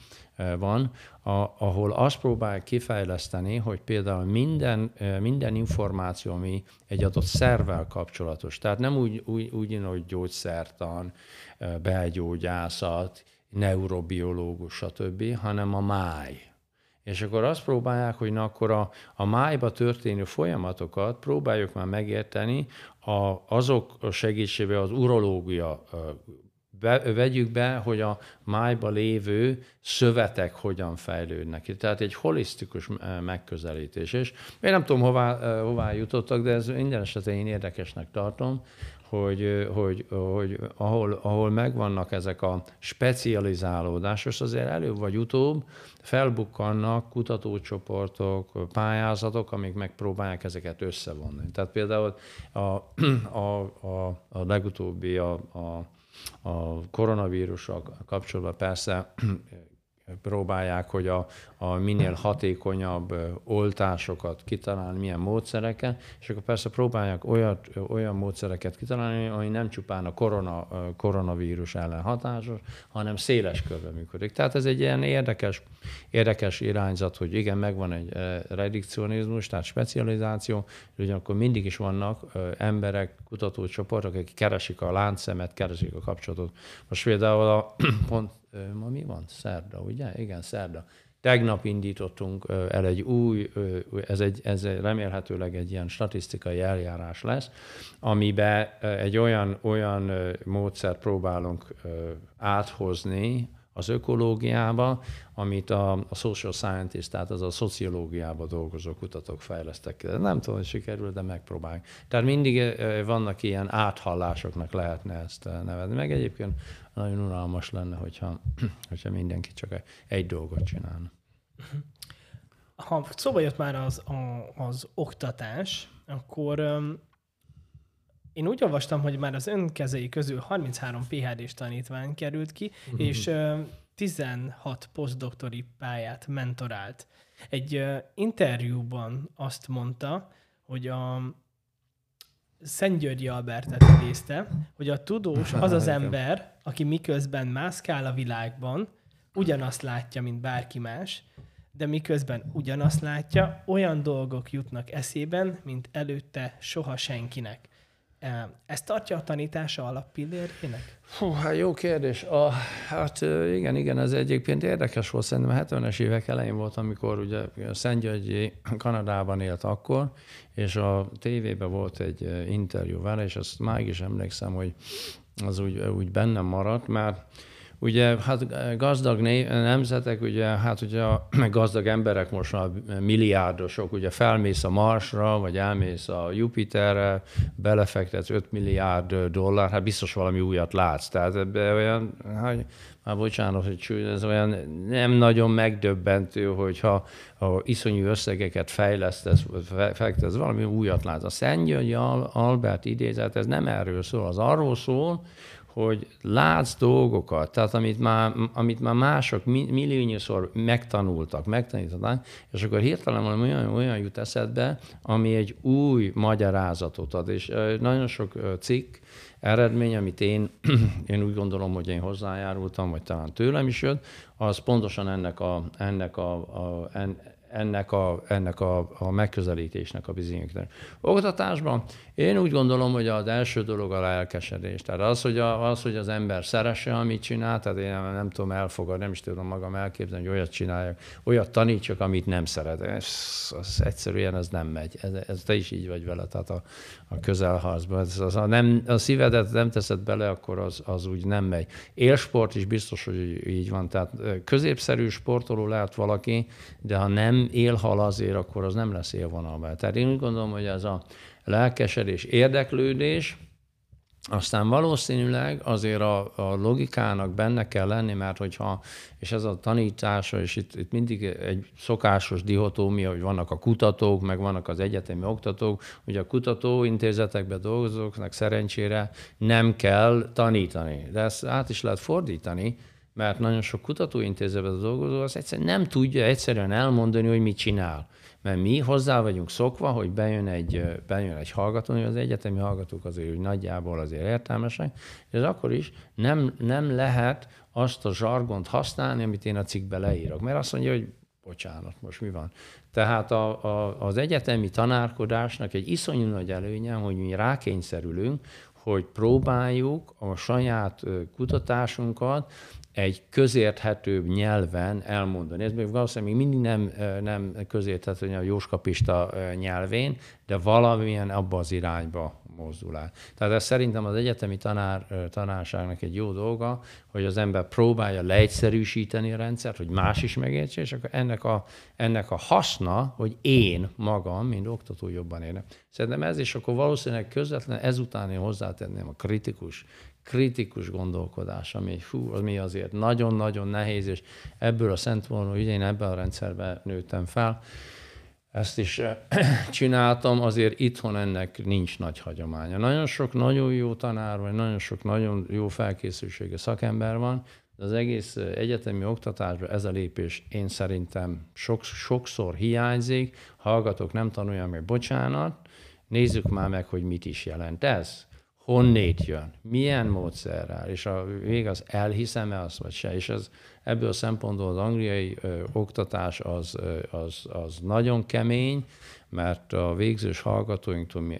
Speaker 2: van, a, ahol azt próbál kifejleszteni, hogy például minden, eh, minden információ, ami egy adott szervvel kapcsolatos, tehát nem úgy, úgy, úgy hogy gyógyszertan, eh, belgyógyászat, neurobiológus, stb., hanem a máj, és akkor azt próbálják, hogy na akkor a, a májba történő folyamatokat próbáljuk már megérteni a, azok segítségével az urológia vegyük be, hogy a májba lévő szövetek hogyan fejlődnek. Tehát egy holisztikus megközelítés. És én nem tudom, hová, hová jutottak, de ez minden esetben én érdekesnek tartom, hogy, hogy, hogy ahol, ahol megvannak ezek a specializálódások, azért előbb vagy utóbb felbukkannak kutatócsoportok, pályázatok, amik megpróbálják ezeket összevonni. Tehát például a, a, a, a legutóbbi a, a, a koronavírussal kapcsolatban persze próbálják, hogy a, a minél hatékonyabb oltásokat kitalálni, milyen módszerekkel, és akkor persze próbálják olyat, olyan módszereket kitalálni, ami nem csupán a korona, koronavírus ellen hatásos, hanem széles körben működik. Tehát ez egy ilyen érdekes, érdekes irányzat, hogy igen, megvan egy redikcionizmus, tehát specializáció, ugyanakkor mindig is vannak emberek, kutatócsoportok, akik keresik a láncszemet, keresik a kapcsolatot. Most például a, pont ma mi van? Szerda, ugye? Igen, szerda. Tegnap indítottunk el egy új, ez, egy, ez remélhetőleg egy ilyen statisztikai eljárás lesz, amiben egy olyan, olyan módszert próbálunk áthozni, az ökológiába, amit a, a social scientist, tehát az a szociológiába dolgozó kutatók fejlesztek. Nem tudom, hogy sikerül, de megpróbáljuk. Tehát mindig vannak ilyen áthallásoknak lehetne ezt nevezni. Meg egyébként nagyon unalmas lenne, hogyha, hogyha mindenki csak egy dolgot csinálna.
Speaker 1: Ha szóba jött már az, a, az oktatás, akkor um, én úgy olvastam, hogy már az önkezei közül 33 PHD-s tanítvány került ki, uh-huh. és uh, 16 posztdoktori pályát mentorált. Egy uh, interjúban azt mondta, hogy a Szent Albertet idézte, hogy a tudós az az ember, aki miközben mászkál a világban, ugyanazt látja, mint bárki más, de miközben ugyanazt látja, olyan dolgok jutnak eszében, mint előtte soha senkinek. Ez tartja a tanítása alappillérének?
Speaker 2: Hú, hát jó kérdés. A, hát igen, igen, ez egyébként érdekes volt. Szerintem a 70-es évek elején volt, amikor ugye Szentgyörgyi Kanadában élt akkor, és a tévében volt egy interjú vele, és azt máig is emlékszem, hogy az úgy, úgy bennem maradt, mert Ugye hát gazdag nemzetek, ugye hát ugye gazdag emberek most már milliárdosok, ugye felmész a Marsra, vagy elmész a Jupiterre, belefektetsz 5 milliárd dollár, hát biztos valami újat látsz. Tehát ebbe olyan, hát, már bocsánat, hogy ez olyan nem nagyon megdöbbentő, hogyha ha iszonyú összegeket fejlesztesz, fektetsz, valami újat látsz. A Szent Albert idézet, ez nem erről szól, az arról szól, hogy látsz dolgokat, tehát amit már, amit már mások milliónyszor megtanultak, megtanították, és akkor hirtelen valami olyan, olyan jut eszedbe, ami egy új magyarázatot ad, és nagyon sok cikk, eredmény, amit én, én úgy gondolom, hogy én hozzájárultam, vagy talán tőlem is jött, az pontosan ennek a, ennek a, a en, ennek a, ennek a, a megközelítésnek a bizonyítása. Oktatásban én úgy gondolom, hogy az első dolog a lelkesedés. Tehát az, hogy, a, az, hogy az ember szeresse, amit csinál, tehát én nem tudom elfogadni, nem is tudom magam elképzelni, hogy olyat csináljak, olyat tanítsak, amit nem szeret. Ez, az egyszerűen ez nem megy. Ez, ez te is így vagy vele, tehát a, a közelharcban. Ez, az, a, nem, a szívedet nem teszed bele, akkor az, az úgy nem megy. Élsport is biztos, hogy így van. Tehát középszerű sportoló lehet valaki, de ha nem élhal azért, akkor az nem lesz élvonalban. Tehát én úgy gondolom, hogy ez a lelkesedés, érdeklődés, aztán valószínűleg azért a, a logikának benne kell lenni, mert hogyha, és ez a tanítása, és itt, itt mindig egy szokásos dihotómia, hogy vannak a kutatók, meg vannak az egyetemi oktatók, hogy a kutatóintézetekben dolgozóknak szerencsére nem kell tanítani. De ezt át is lehet fordítani, mert nagyon sok kutatóintézetben dolgozó az egyszerűen nem tudja egyszerűen elmondani, hogy mit csinál. Mert mi hozzá vagyunk szokva, hogy bejön egy, bejön egy hallgató, az egyetemi hallgatók azért hogy nagyjából azért értelmesek, ez akkor is nem, nem lehet azt a zsargont használni, amit én a cikkbe leírok. Mert azt mondja, hogy bocsánat, most mi van? Tehát a, a, az egyetemi tanárkodásnak egy iszonyú nagy előnye, hogy mi rákényszerülünk, hogy próbáljuk a saját kutatásunkat egy közérthetőbb nyelven elmondani. Ez még valószínűleg még mindig nem, nem közérthető a jóskapista nyelvén, de valamilyen abba az irányba mozdul át. Tehát ez szerintem az egyetemi tanár, tanárságnak egy jó dolga, hogy az ember próbálja leegyszerűsíteni a rendszert, hogy más is megértse, és akkor ennek a, ennek a haszna, hogy én magam, mint oktató jobban érem. Szerintem ez, és akkor valószínűleg közvetlen ezután én hozzátenném a kritikus kritikus gondolkodás, ami, fú, ami azért nagyon-nagyon nehéz, és ebből a Szent Volna én ebben a rendszerben nőttem fel. Ezt is eh, csináltam, azért itthon ennek nincs nagy hagyománya. Nagyon sok nagyon jó tanár, vagy nagyon sok nagyon jó felkészültsége szakember van, de az egész eh, egyetemi oktatásban ez a lépés én szerintem sok, sokszor hiányzik. Hallgatók, nem tanulják meg, bocsánat, nézzük már meg, hogy mit is jelent ez honnét jön, milyen módszerrel, és a vég az elhiszem-e azt, vagy se. És ez, ebből a szempontból az angliai ö, oktatás az, ö, az, az nagyon kemény, mert a végzős hallgatóinktól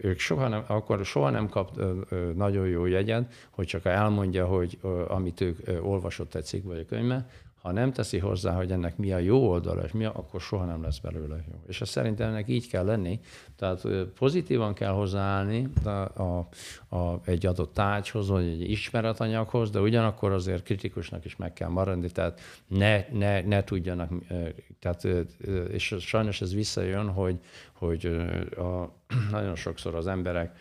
Speaker 2: ők soha nem, akkor soha nem kap ö, ö, nagyon jó jegyet, hogy csak elmondja, hogy ö, amit ők ö, olvasott egy cikk vagy a könyvben, ha nem teszi hozzá, hogy ennek mi a jó oldala, és mi, a, akkor soha nem lesz belőle jó. És ez szerintem ennek így kell lenni. Tehát pozitívan kell hozzáállni a, a, a, egy adott tárgyhoz, vagy egy ismeretanyaghoz, de ugyanakkor azért kritikusnak is meg kell maradni, tehát ne, ne, ne tudjanak, tehát, és sajnos ez visszajön, hogy, hogy a, nagyon sokszor az emberek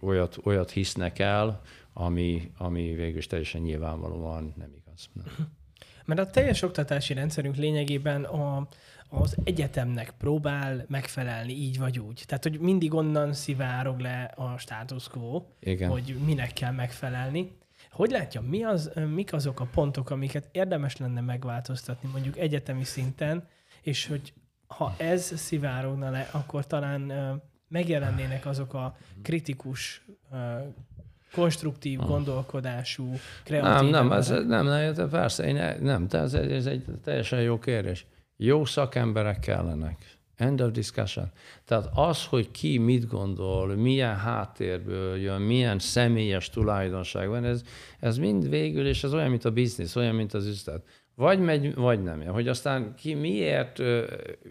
Speaker 2: olyat, olyat hisznek el, ami, ami végül is teljesen nyilvánvalóan nem igaz. Nem.
Speaker 1: Mert a teljes oktatási rendszerünk lényegében a, az egyetemnek próbál megfelelni így vagy úgy. Tehát, hogy mindig onnan szivárog le a status quo, Igen. hogy minek kell megfelelni. Hogy látja, mi az, mik azok a pontok, amiket érdemes lenne megváltoztatni mondjuk egyetemi szinten, és hogy ha ez szivárogna le, akkor talán megjelennének azok a kritikus konstruktív ah. gondolkodású, kreatív
Speaker 2: Nem, nem, ez, nem, nem, persze, én, nem, ez, ez egy teljesen jó kérdés. Jó szakemberek kellenek. End of discussion. Tehát az, hogy ki mit gondol, milyen háttérből jön, milyen személyes tulajdonság van, ez, ez mind végül, és ez olyan, mint a biznisz, olyan, mint az üzlet. Vagy megy, vagy nem. Hogy aztán ki miért,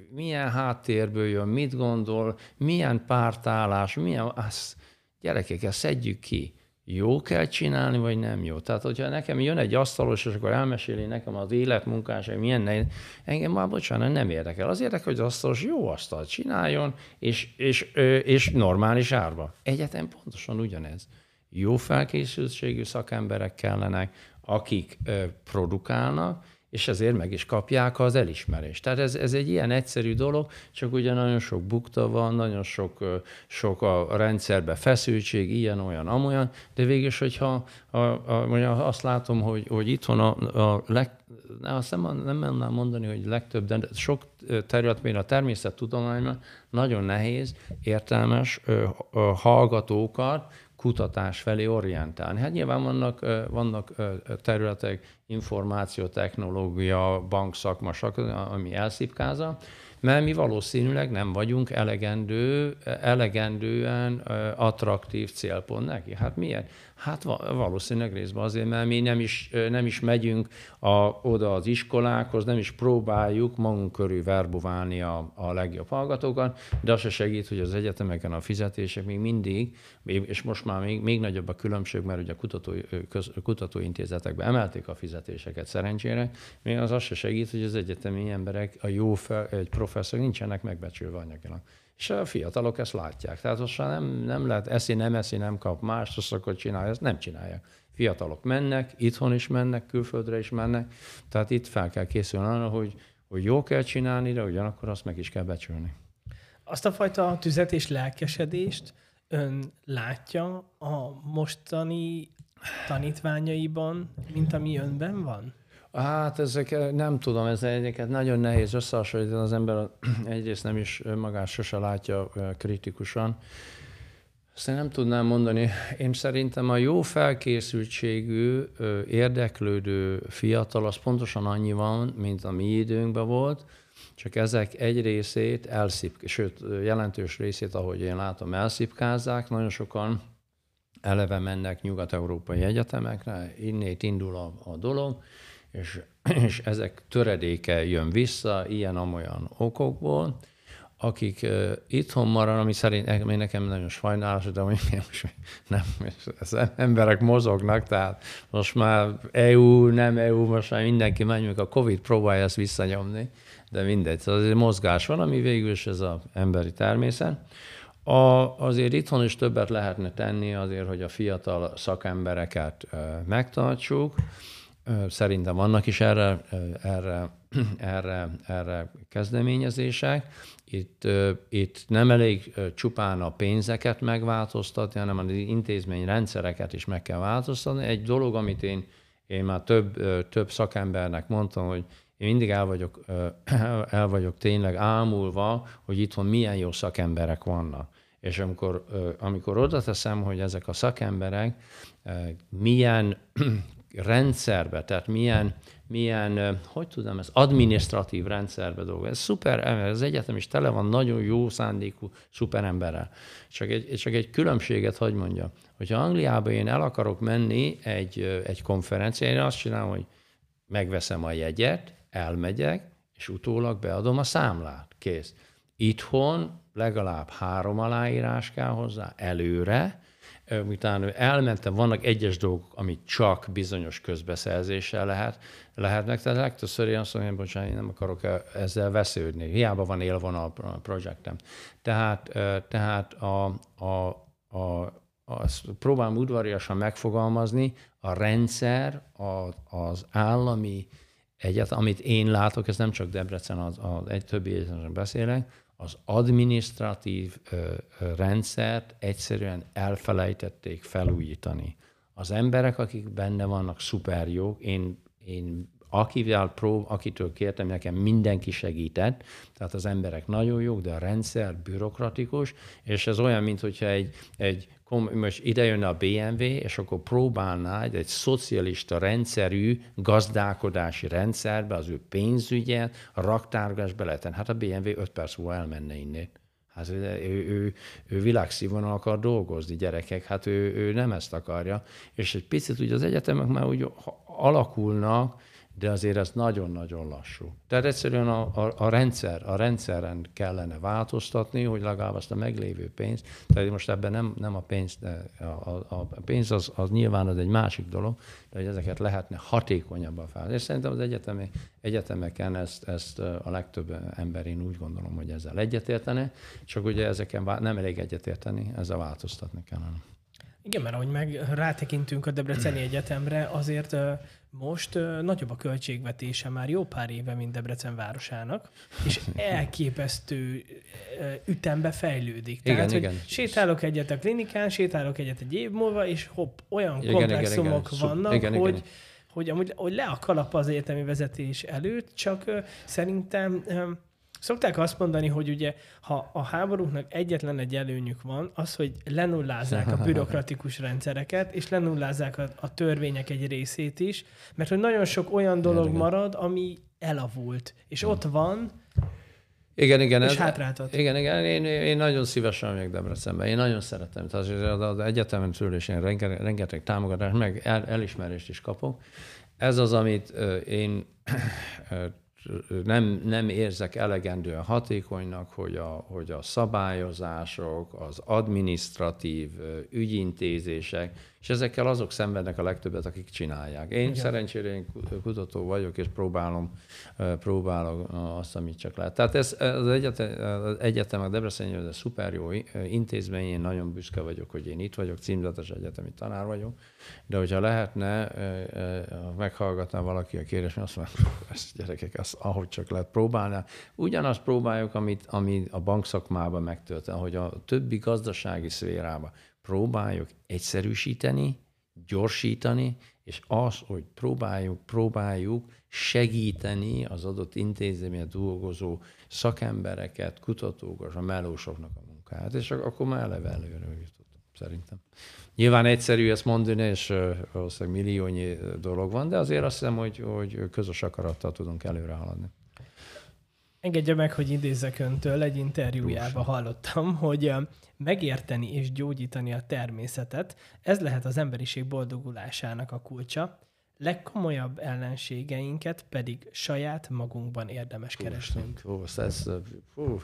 Speaker 2: milyen háttérből jön, mit gondol, milyen pártállás, milyen, azt, gyerekek, ezt szedjük ki jó kell csinálni, vagy nem jó. Tehát, hogyha nekem jön egy asztalos, és akkor elmeséli nekem az életmunkás, hogy milyen nehéz, engem már bocsánat, nem érdekel. Az érdekel, hogy az asztalos jó asztalt csináljon, és, és, és normális árba. Egyetem pontosan ugyanez. Jó felkészültségű szakemberek kellenek, akik produkálnak, és ezért meg is kapják az elismerést. Tehát ez, ez egy ilyen egyszerű dolog, csak ugye nagyon sok bukta van, nagyon sok, sok a rendszerbe feszültség, ilyen, olyan, amolyan, de végül hogyha a, a, azt látom, hogy, hogy itthon a, a leg, azt nem, nem mernám mondani, hogy legtöbb, de sok terület, még a természettudományban nagyon nehéz, értelmes hallgatókat kutatás felé orientálni. Hát nyilván vannak, vannak területek, információ, technológia, bankszakma, ami elszipkázza, mert mi valószínűleg nem vagyunk elegendő, elegendően attraktív célpont neki. Hát miért? Hát valószínűleg részben azért, mert mi nem is, nem is megyünk a, oda az iskolákhoz, nem is próbáljuk magunk körül verbuválni a, a legjobb hallgatókat, de az se segít, hogy az egyetemeken a fizetések még mindig, és most már még, még nagyobb a különbség, mert ugye a kutató, köz, kutatóintézetekben emelték a fizetéseket szerencsére, még az az se segít, hogy az egyetemi emberek, a jó fel, egy professzor nincsenek megbecsülve anyagilag. És a fiatalok ezt látják. Tehát most nem, nem lehet eszi, nem eszi, nem kap mást, azt akkor csinálja, ezt nem csinálják. Fiatalok mennek, itthon is mennek, külföldre is mennek, tehát itt fel kell készülni arra, hogy, hogy jó kell csinálni, de ugyanakkor azt meg is kell becsülni.
Speaker 1: Azt a fajta tüzet és lelkesedést ön látja a mostani tanítványaiban, mint ami önben van?
Speaker 2: Hát ezek eh, nem tudom, ez egyeket nagyon nehéz összehasonlítani, az ember egyrészt nem is magát sose látja eh, kritikusan. Én nem tudnám mondani. Én szerintem a jó felkészültségű, érdeklődő fiatal az pontosan annyi van, mint a mi időnkben volt, csak ezek egy részét elszip, sőt, jelentős részét, ahogy én látom, elszipkázzák. Nagyon sokan eleve mennek nyugat-európai egyetemekre, innét indul a, a dolog, és, és ezek töredéke jön vissza, ilyen-amolyan okokból. akik uh, itthon maradnak, ami szerint ami nekem nagyon sajnálatos, de most nem, az emberek mozognak, tehát most már EU, nem EU, most már mindenki megy, a Covid próbálja ezt visszanyomni, de mindegy, szóval azért mozgás van, ami végül is ez az emberi természet. A, azért itthon is többet lehetne tenni azért, hogy a fiatal szakembereket uh, megtartsuk. Szerintem vannak is erre, erre, erre, erre kezdeményezések. Itt, itt nem elég csupán a pénzeket megváltoztatni, hanem az intézmény rendszereket is meg kell változtatni. Egy dolog, amit én, én már több, több szakembernek mondtam, hogy én mindig el vagyok, el vagyok tényleg ámulva, hogy itthon milyen jó szakemberek vannak. És amikor, amikor oda teszem, hogy ezek a szakemberek milyen rendszerbe, tehát milyen, milyen, hogy tudom, ez administratív rendszerbe dolgozik. Ez szuper, az egyetem is tele van nagyon jó szándékú szuperemberrel. Csak egy, csak egy különbséget, hogy mondja, hogyha Angliába én el akarok menni egy, egy konferenciára, én azt csinálom, hogy megveszem a jegyet, elmegyek, és utólag beadom a számlát. Kész. Itthon legalább három aláírás kell hozzá előre, miután elmentem, vannak egyes dolgok, amit csak bizonyos közbeszerzéssel lehet, lehetnek, tehát legtöbbször én azt mondom, bocsánat, én nem akarok ezzel vesződni. Hiába van élvonal a projektem. Tehát, tehát a, a, a, azt próbálom udvariasan megfogalmazni, a rendszer, a, az állami egyet, amit én látok, ez nem csak Debrecen, az, az egy többi egyetemben beszélek, az administratív ö, rendszert egyszerűen elfelejtették felújítani. Az emberek, akik benne vannak, szuper jók. Én, én akivel prób, akitől kértem, nekem mindenki segített, tehát az emberek nagyon jók, de a rendszer bürokratikus, és ez olyan, mint hogyha egy, egy most ide jönne a BMW, és akkor próbálná egy, szocialista rendszerű gazdálkodási rendszerbe az ő pénzügyet, a raktárgásba leheten. Hát a BMW 5 perc múlva elmenne innét. Hát ő, ő, ő világszínvonal akar dolgozni, gyerekek, hát ő, ő nem ezt akarja. És egy picit ugye az egyetemek már úgy alakulnak, de azért ez nagyon-nagyon lassú. Tehát egyszerűen a, a, a, rendszer, a rendszeren kellene változtatni, hogy legalább azt a meglévő pénzt, tehát most ebben nem, nem a pénz, a, a, a pénz az, az nyilván az egy másik dolog, de hogy ezeket lehetne hatékonyabban fel. És szerintem az egyetemi, egyetemeken ezt, ezt a legtöbb ember, én úgy gondolom, hogy ezzel egyetértene, csak ugye ezeken nem elég egyetérteni, ezzel változtatni kellene.
Speaker 1: Igen, mert ahogy meg rátekintünk a Debreceni Egyetemre, azért most nagyobb a költségvetése már jó pár éve, mint Debrecen városának, és elképesztő ütembe fejlődik.
Speaker 2: Igen,
Speaker 1: Tehát,
Speaker 2: igen.
Speaker 1: hogy sétálok egyet a klinikán, sétálok egyet egy év múlva, és hopp, olyan igen, komplexumok igen, igen. vannak, igen, hogy, igen. hogy amúgy hogy le a kalap az egyetemi vezetés előtt, csak szerintem uh, Szokták azt mondani, hogy ugye, ha a háborúknak egyetlen egy előnyük van, az, hogy lenullázzák a bürokratikus rendszereket, és lenullázzák a, a törvények egy részét is, mert hogy nagyon sok olyan dolog igen, marad, ami elavult, és ott van,
Speaker 2: igen, igen.
Speaker 1: És hátráltat.
Speaker 2: Igen, igen. Én, én nagyon szívesen megyek Debrecenbe. Én nagyon szeretem. Tehát az, az egyetemen tőle is én rengeteg, rengeteg támogatást, meg el, elismerést is kapok. Ez az, amit én nem, nem érzek elegendően hatékonynak, hogy a, hogy a szabályozások, az administratív ügyintézések, és ezekkel azok szenvednek a legtöbbet, akik csinálják. Én Igen. szerencsére én kutató vagyok, és próbálom, próbálom azt, amit csak lehet. Tehát ez, az, egyetem, az egyetem, a ez egy szuper jó intézmény, én nagyon büszke vagyok, hogy én itt vagyok, címzetes egyetemi tanár vagyok, de hogyha lehetne, meghallgatná valaki a kérdést, azt mondja, ezt gyerekek, azt, ahogy csak lehet próbálni. Ugyanazt próbáljuk, amit, amit a bankszakmában megtörtént, hogy a többi gazdasági szférában próbáljuk egyszerűsíteni, gyorsítani, és az, hogy próbáljuk, próbáljuk segíteni az adott intézményen dolgozó szakembereket, kutatókat, a melósoknak a munkáját, és akkor már eleve előre jutottunk, szerintem. Nyilván egyszerű ezt mondani, és valószínűleg milliónyi dolog van, de azért azt hiszem, hogy, hogy közös akarattal tudunk előre haladni.
Speaker 1: Engedje meg, hogy idézzek öntől, egy interjújában hallottam, hogy megérteni és gyógyítani a természetet, ez lehet az emberiség boldogulásának a kulcsa, legkomolyabb ellenségeinket pedig saját magunkban érdemes keresnünk.
Speaker 2: Fú, ez, fú.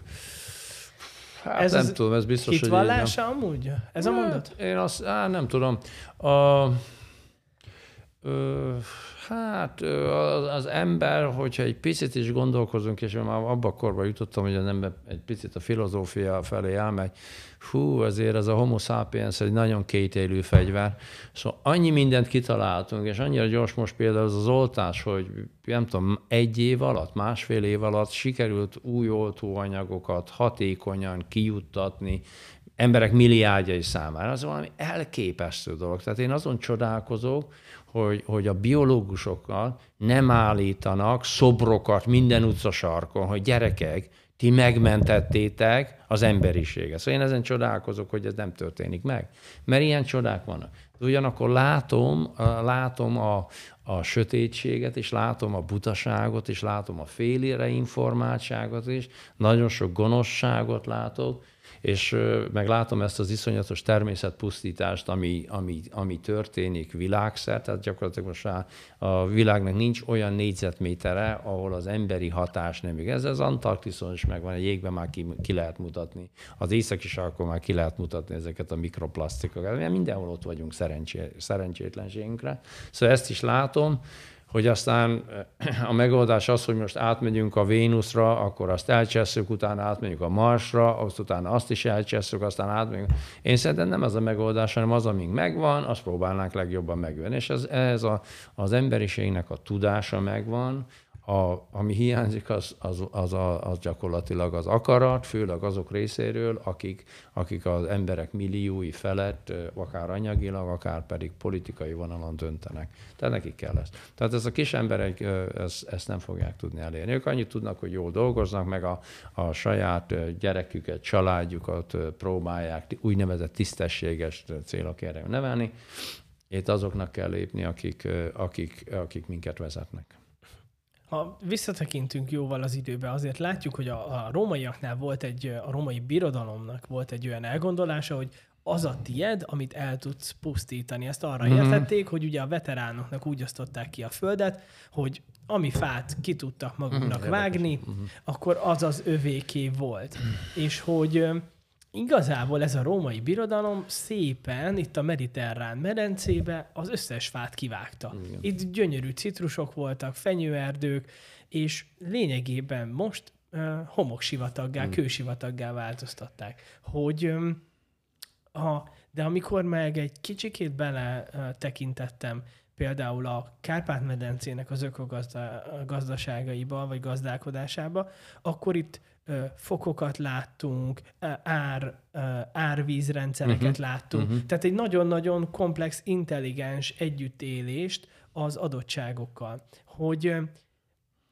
Speaker 2: Hát ez nem tudom, ez biztos, hogy
Speaker 1: vallása amúgy? Ez a mondat?
Speaker 2: Én azt á, nem tudom. A, ö, Hát az, ember, hogyha egy picit is gondolkozunk, és már abban a korban jutottam, hogy az ember egy picit a filozófia felé elmegy, hú, azért ez a homo sapiens egy nagyon kétélű fegyver. Szóval annyi mindent kitaláltunk, és annyira gyors most például az az oltás, hogy nem tudom, egy év alatt, másfél év alatt sikerült új oltóanyagokat hatékonyan kijuttatni, emberek milliárdjai számára. Az valami elképesztő dolog. Tehát én azon csodálkozok, hogy, hogy a biológusokkal nem állítanak szobrokat minden utcasarkon, hogy gyerekek, ti megmentettétek az emberiséget. Szóval én ezen csodálkozok, hogy ez nem történik meg. Mert ilyen csodák vannak. Ugyanakkor látom, látom a, a sötétséget, és látom a butaságot, és látom a félére informáltságot is, nagyon sok gonoszságot látok, és meg látom ezt az iszonyatos természetpusztítást, ami, ami, ami történik világszerte, tehát gyakorlatilag most a világnak nincs olyan négyzetmétere, ahol az emberi hatás nem igaz. Ez az Antarktiszon is megvan, a jégben már ki, ki lehet mutatni. Az északi sarkon már ki lehet mutatni ezeket a mikroplasztikokat. Mindenhol ott vagyunk szerencsé, szerencsétlenségünkre. Szóval ezt is látom, hogy aztán a megoldás az, hogy most átmegyünk a Vénuszra, akkor azt elcsesszük, utána átmegyünk a Marsra, azt utána azt is elcsesszük, aztán átmegyünk. Én szerintem nem ez a megoldás, hanem az, amíg megvan, azt próbálnánk legjobban megvenni. És ez, ez a, az emberiségnek a tudása megvan, a, ami hiányzik, az, az, az, a, az gyakorlatilag az akarat, főleg azok részéről, akik, akik az emberek milliói felett, akár anyagilag, akár pedig politikai vonalon döntenek. Tehát nekik kell ezt. Tehát ez a kis emberek ezt, ezt nem fogják tudni elérni. Ők annyit tudnak, hogy jól dolgoznak, meg a, a saját gyereküket, családjukat próbálják úgynevezett tisztességes célok nevelni. Itt azoknak kell lépni, akik, akik, akik minket vezetnek.
Speaker 1: Ha visszatekintünk jóval az időbe, azért látjuk, hogy a, a rómaiaknál volt egy, a római birodalomnak volt egy olyan elgondolása, hogy az a tied, amit el tudsz pusztítani. Ezt arra mm-hmm. értették, hogy ugye a veteránoknak úgy osztották ki a földet, hogy ami fát ki tudtak maguknak mm-hmm. vágni, mm-hmm. akkor az az övéké volt. Mm. És hogy igazából ez a római birodalom szépen itt a mediterrán medencébe az összes fát kivágta. Igen. Itt gyönyörű citrusok voltak, fenyőerdők, és lényegében most uh, homoksivataggá, mm. kősivataggá változtatták. Hogy um, ha, de amikor meg egy kicsikét bele uh, tekintettem például a Kárpát-medencének az ökogazdaságaiba, vagy gazdálkodásába, akkor itt fokokat láttunk, ár, árvízrendszereket uh-huh. láttunk. Uh-huh. Tehát egy nagyon-nagyon komplex, intelligens együttélést az adottságokkal. Hogy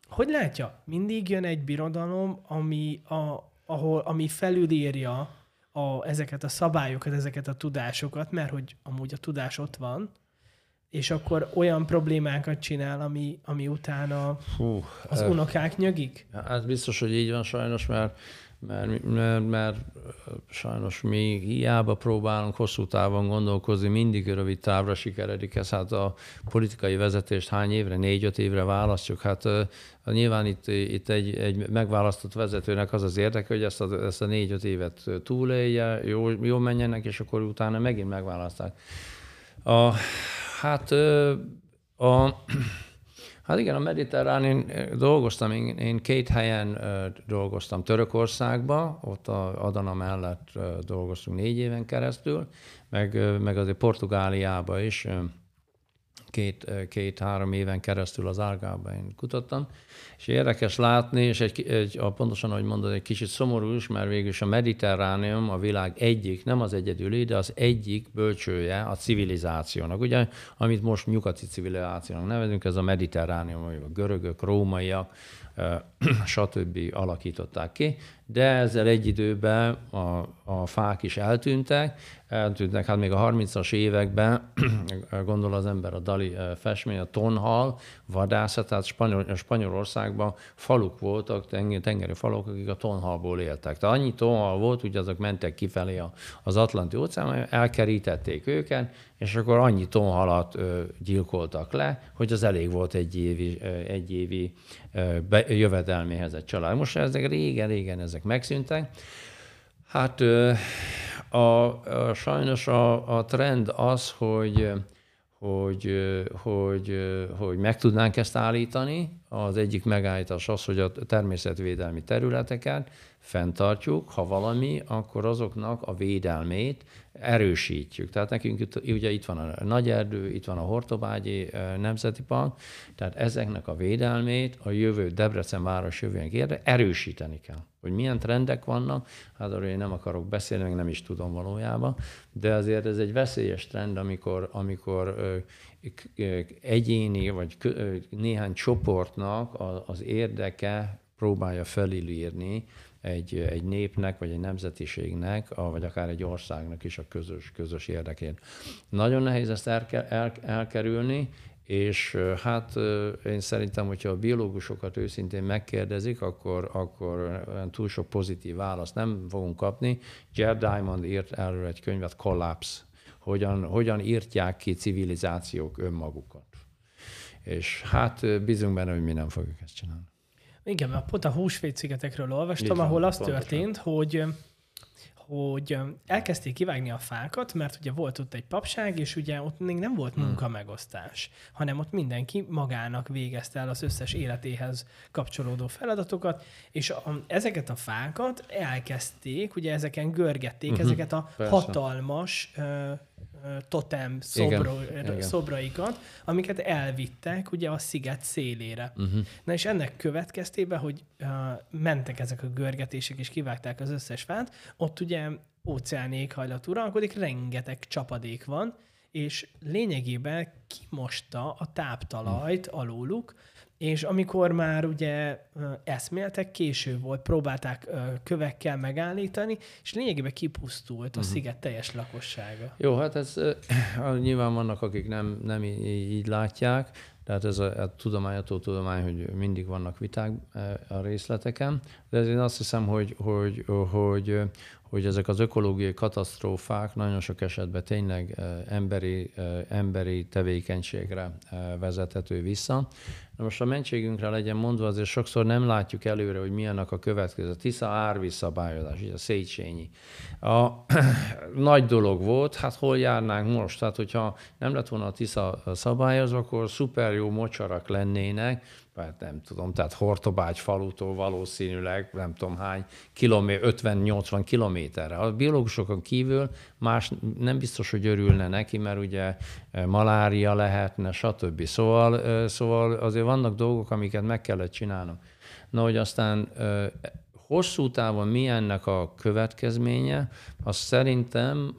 Speaker 1: hogy látja, mindig jön egy birodalom, ami, a, ahol, ami felülírja a, ezeket a szabályokat, ezeket a tudásokat, mert hogy amúgy a tudás ott van, és akkor olyan problémákat csinál, ami, ami utána Hú, az uh, unokák nyögik?
Speaker 2: Hát biztos, hogy így van sajnos, mert, mert, mert, mert sajnos mi hiába próbálunk hosszú távon gondolkozni, mindig rövid távra sikeredik ez. Hát a politikai vezetést hány évre, négy-öt évre választjuk. Hát nyilván itt, itt egy, egy megválasztott vezetőnek az az érdeke, hogy ezt a, ezt a négy-öt évet túlélje, jól, jól menjenek, és akkor utána megint megválaszták. A, Hát a, Hát igen, a mediterrán, dolgoztam, én, én két helyen dolgoztam Törökországba, ott a Adana mellett dolgoztunk négy éven keresztül, meg, meg azért Portugáliába is két, két-három éven keresztül az Árgában én kutattam, és érdekes látni, és egy, egy, a, pontosan, ahogy mondod, egy kicsit szomorú is, mert végülis a mediterránium a világ egyik, nem az egyedüli, de az egyik bölcsője a civilizációnak. Ugye, amit most nyugati civilizációnak nevezünk, ez a mediterránium, a görögök, rómaiak, stb. alakították ki, de ezzel egy időben a, a fák is eltűntek, eltűntek, hát még a 30-as években, gondol az ember a Dali festmény, a tonhal, vadászat, tehát Spanyol, Spanyolországban faluk voltak, tenger, tengeri faluk, akik a tonhalból éltek. Tehát annyi tonhal volt, hogy azok mentek kifelé az Atlanti óceánban, elkerítették őket, és akkor annyi tonhalat gyilkoltak le, hogy az elég volt egy évi, egy évi jövedelméhez egy család. Most ezek régen-régen ezek megszűntek. Hát a, a, sajnos a, a trend az, hogy hogy, hogy, hogy meg tudnánk ezt állítani. Az egyik megállítás az, hogy a természetvédelmi területeket fenntartjuk, ha valami, akkor azoknak a védelmét erősítjük. Tehát nekünk ugye itt van a Nagy Erdő, itt van a Hortobágyi Nemzeti Park, tehát ezeknek a védelmét a jövő Debrecen város jövőjének érde erősíteni kell. Hogy milyen trendek vannak, hát arról én nem akarok beszélni, meg nem is tudom valójában, de azért ez egy veszélyes trend, amikor, amikor egyéni vagy néhány csoportnak az érdeke próbálja felülírni egy, egy népnek, vagy egy nemzetiségnek, vagy akár egy országnak is a közös, közös érdekét. Nagyon nehéz ezt el, el, elkerülni, és hát én szerintem, hogyha a biológusokat őszintén megkérdezik, akkor, akkor túl sok pozitív választ nem fogunk kapni. Jared Diamond írt erről egy könyvet, Collapse, hogyan, hogyan írtják ki civilizációk önmagukat. És hát bízunk benne, hogy mi nem fogjuk ezt csinálni.
Speaker 1: Igen, mert pont a húsvét-szigetekről olvastam, van, ahol az pontosan. történt, hogy hogy elkezdték kivágni a fákat, mert ugye volt ott egy papság, és ugye ott még nem volt hmm. munkamegosztás, hanem ott mindenki magának végezte el az összes életéhez kapcsolódó feladatokat, és a, ezeket a fákat elkezdték, ugye ezeken görgették uh-huh. ezeket a Persze. hatalmas totem szobra, igen, szobraikat, amiket elvittek ugye a sziget szélére. Uh-huh. Na és ennek következtében, hogy uh, mentek ezek a görgetések és kivágták az összes fát, ott ugye óceáni éghajlat uralkodik, rengeteg csapadék van, és lényegében kimosta a táptalajt alóluk, és amikor már ugye eszméltek, késő volt, próbálták kövekkel megállítani, és lényegében kipusztult a uh-huh. sziget teljes lakossága.
Speaker 2: Jó, hát ez nyilván vannak, akik nem, nem így, így látják, tehát ez a, a tudományatól tudomány, hogy mindig vannak viták a részleteken, de én azt hiszem, hogy, hogy, hogy, hogy ezek az ökológiai katasztrófák nagyon sok esetben tényleg emberi, emberi tevékenységre vezethető vissza. Na most a mentségünkre legyen mondva, azért sokszor nem látjuk előre, hogy milyennek a következő. A Tisza árvíz szabályozás, így a Széchenyi. A, nagy dolog volt, hát hol járnánk most? Tehát, hogyha nem lett volna a Tisza szabályozva, akkor szuper jó mocsarak lennének, hát nem tudom, tehát Hortobágy falutól valószínűleg nem tudom hány kilométer, 50-80 kilométerre. A biológusokon kívül más nem biztos, hogy örülne neki, mert ugye e, malária lehetne, stb. Szóval, e, szóval azért vannak dolgok, amiket meg kellett csinálnunk. Na, hogy aztán e, hosszú távon mi ennek a következménye, az szerintem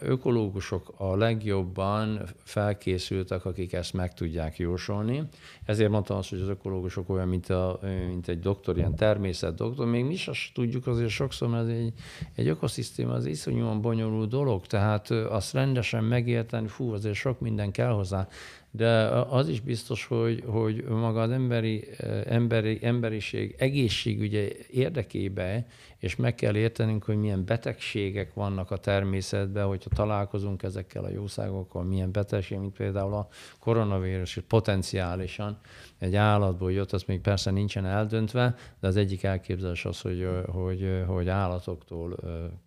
Speaker 2: ökológusok a legjobban felkészültek, akik ezt meg tudják jósolni. Ezért mondtam azt, hogy az ökológusok olyan, mint, a, mint egy doktor, ilyen természet doktor. Még mi is tudjuk azért sokszor, mert egy, egy ökoszisztéma az iszonyúan bonyolult dolog, tehát azt rendesen megérteni, fú, azért sok minden kell hozzá de az is biztos, hogy, hogy maga az emberi, emberi, emberiség egészségügye érdekébe, és meg kell értenünk, hogy milyen betegségek vannak a természetben, hogyha találkozunk ezekkel a jószágokkal, milyen betegség, mint például a koronavírus, potenciálisan egy állatból jött, az még persze nincsen eldöntve, de az egyik elképzelés az, hogy, hogy, hogy állatoktól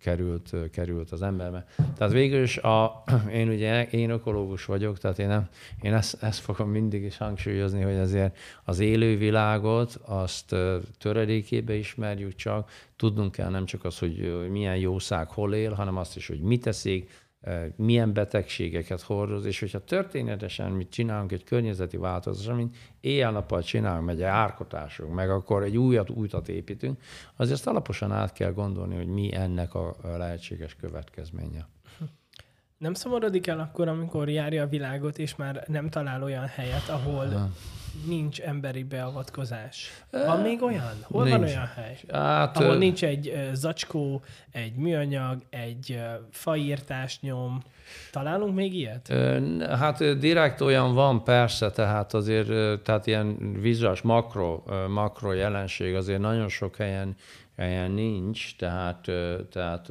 Speaker 2: került, került az emberbe. Tehát végül is a, én ugye én ökológus vagyok, tehát én, nem, én ezt, ezt fogom mindig is hangsúlyozni, hogy azért az élővilágot azt töredékébe ismerjük csak, tudnunk kell nem csak az, hogy milyen jószág hol él, hanem azt is, hogy mit teszik, milyen betegségeket hordoz, és hogyha történetesen mit csinálunk egy környezeti változás, mint éjjel-nappal csinálunk, egy árkotásunk, meg akkor egy újat, újat építünk, azért alaposan át kell gondolni, hogy mi ennek a lehetséges következménye.
Speaker 1: Nem szomorodik el akkor, amikor járja a világot, és már nem talál olyan helyet, ahol nincs emberi beavatkozás. Van még olyan? Hol nincs. van olyan hely? Hát, ahol ö... nincs egy zacskó, egy műanyag, egy faírtás nyom. Találunk még ilyet?
Speaker 2: Hát direkt olyan van persze, tehát azért tehát ilyen vizsgás makro, makro jelenség azért nagyon sok helyen helyen nincs, tehát, tehát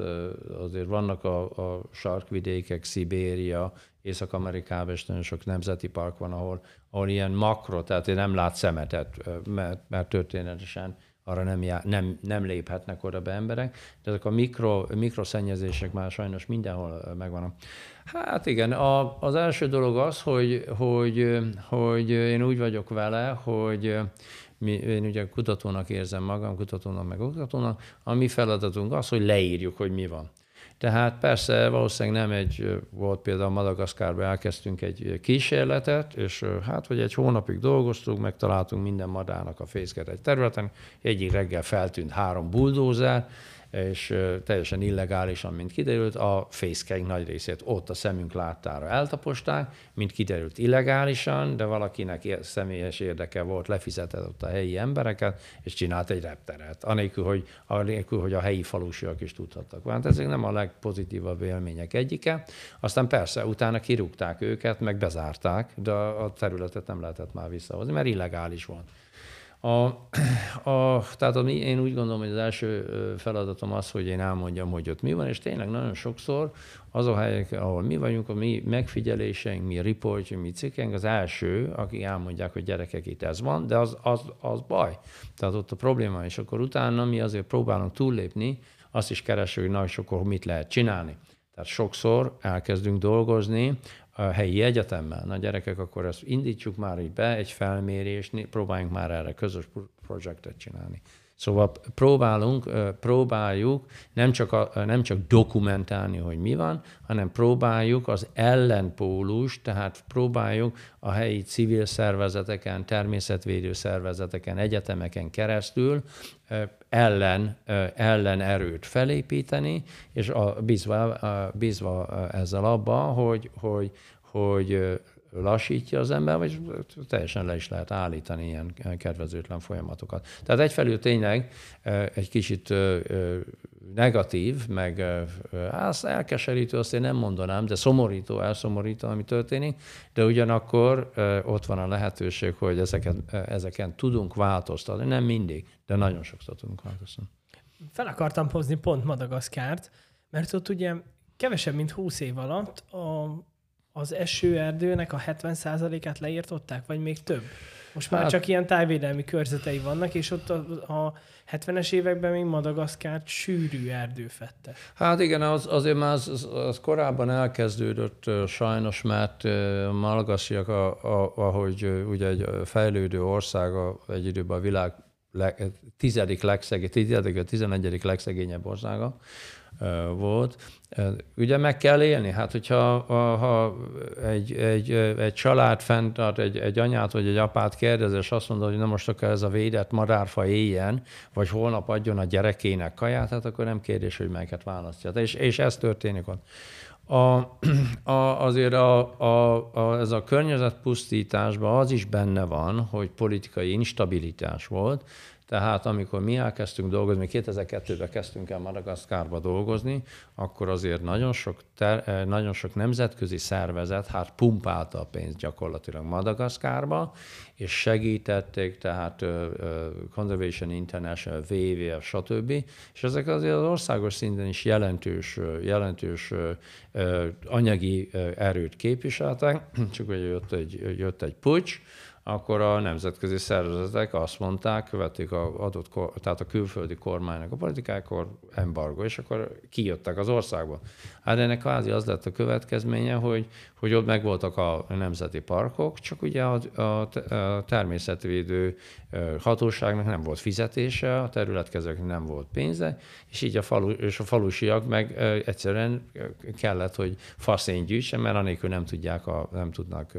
Speaker 2: azért vannak a, a sarkvidékek, Szibéria, Észak-Amerikában is nagyon sok nemzeti park van, ahol, ahol ilyen makro, tehát én nem lát szemetet, mert, mert történetesen arra nem, já, nem, nem léphetnek oda be emberek, de ezek a mikro, mikroszennyezések már sajnos mindenhol megvannak. Hát igen, a, az első dolog az, hogy, hogy, hogy én úgy vagyok vele, hogy mi, én ugye kutatónak érzem magam, kutatónak meg oktatónak, a mi feladatunk az, hogy leírjuk, hogy mi van. Tehát persze valószínűleg nem egy, volt például Madagaszkárban elkezdtünk egy kísérletet, és hát, hogy egy hónapig dolgoztunk, megtaláltunk minden madárnak a fészket egy területen, egyik reggel feltűnt három buldózer, és teljesen illegálisan, mint kiderült, a fészkeink nagy részét ott a szemünk láttára eltaposták, mint kiderült illegálisan, de valakinek személyes érdeke volt, lefizetett ott a helyi embereket, és csinált egy repteret, anélkül, hogy, anélkül, hogy a helyi falusiak is tudhattak. Hát ezek nem a legpozitívabb élmények egyike. Aztán persze, utána kirúgták őket, meg bezárták, de a területet nem lehetett már visszahozni, mert illegális volt. A, a, tehát a, én úgy gondolom, hogy az első feladatom az, hogy én elmondjam, hogy ott mi van, és tényleg nagyon sokszor az a helyek, ahol mi vagyunk, a mi megfigyeléseink, mi riportjunk, mi cikkeink, az első, akik elmondják, hogy gyerekek, itt ez van, de az, az, az baj. Tehát ott a probléma, és akkor utána mi azért próbálunk túllépni, azt is keresünk, hogy nagyon sokkor mit lehet csinálni. Tehát sokszor elkezdünk dolgozni a helyi egyetemmel. Na gyerekek, akkor ezt indítsuk már így be, egy felmérést, próbáljunk már erre közös projektet csinálni. Szóval próbálunk, próbáljuk nem csak, a, nem csak dokumentálni, hogy mi van, hanem próbáljuk az ellenpólus, tehát próbáljuk a helyi civil szervezeteken, természetvédő szervezeteken, egyetemeken keresztül ellen, ellen erőt felépíteni, és a, bízva, bízva ezzel abba, hogy, hogy, hogy lassítja az ember, vagy teljesen le is lehet állítani ilyen kedvezőtlen folyamatokat. Tehát egyfelől tényleg egy kicsit negatív, meg az elkeserítő, azt én nem mondanám, de szomorító, elszomorító, ami történik, de ugyanakkor ott van a lehetőség, hogy ezeken, ezeken tudunk változtatni. Nem mindig, de nagyon sokszor tudunk változtatni.
Speaker 1: Fel akartam hozni pont Madagaszkárt, mert ott ugye kevesebb, mint 20 év alatt a az esőerdőnek a 70%-át leírtották, vagy még több? Most már hát, csak ilyen tájvédelmi körzetei vannak, és ott a, a 70-es években még Madagaszkárt sűrű erdő fette.
Speaker 2: Hát igen, az, azért már az, az, az korábban elkezdődött sajnos, mert Malagasiak, a, a, ahogy ugye egy fejlődő ország, a, egy időben a világ le, tizedik legszegény, tizedik, tizenegyedik legszegényebb országa, volt. Ugye meg kell élni, hát hogyha ha egy, egy, egy család fenntart, egy, egy anyát vagy egy apát kérdez, és azt mondja, hogy na most akkor ez a védett madárfa éljen, vagy holnap adjon a gyerekének kaját, hát akkor nem kérdés, hogy melyiket választja. És, és ez történik ott. A, a, azért a, a, a, ez a környezetpusztításban az is benne van, hogy politikai instabilitás volt, tehát amikor mi elkezdtünk dolgozni, 2002-ben kezdtünk el Madagaszkárba dolgozni, akkor azért nagyon sok, ter, eh, nagyon sok nemzetközi szervezet hát pumpálta a pénzt gyakorlatilag Madagaszkárba, és segítették, tehát Conservation International, WWF, stb. És ezek azért az országos szinten is jelentős, jelentős anyagi erőt képviseltek, csak hogy jött egy, jött egy pucs, akkor a nemzetközi szervezetek azt mondták, követték a adott, tehát a külföldi kormánynak a politikákor embargo, és akkor kijöttek az országba. Hát ennek kvázi az lett a következménye, hogy, hogy ott megvoltak a nemzeti parkok, csak ugye a, a, a természetvédő hatóságnak nem volt fizetése, a területkezőknek nem volt pénze, és így a, falu, és a falusiak meg egyszerűen kellett, hogy faszény gyűjtsen, mert anélkül nem, tudják a, nem tudnak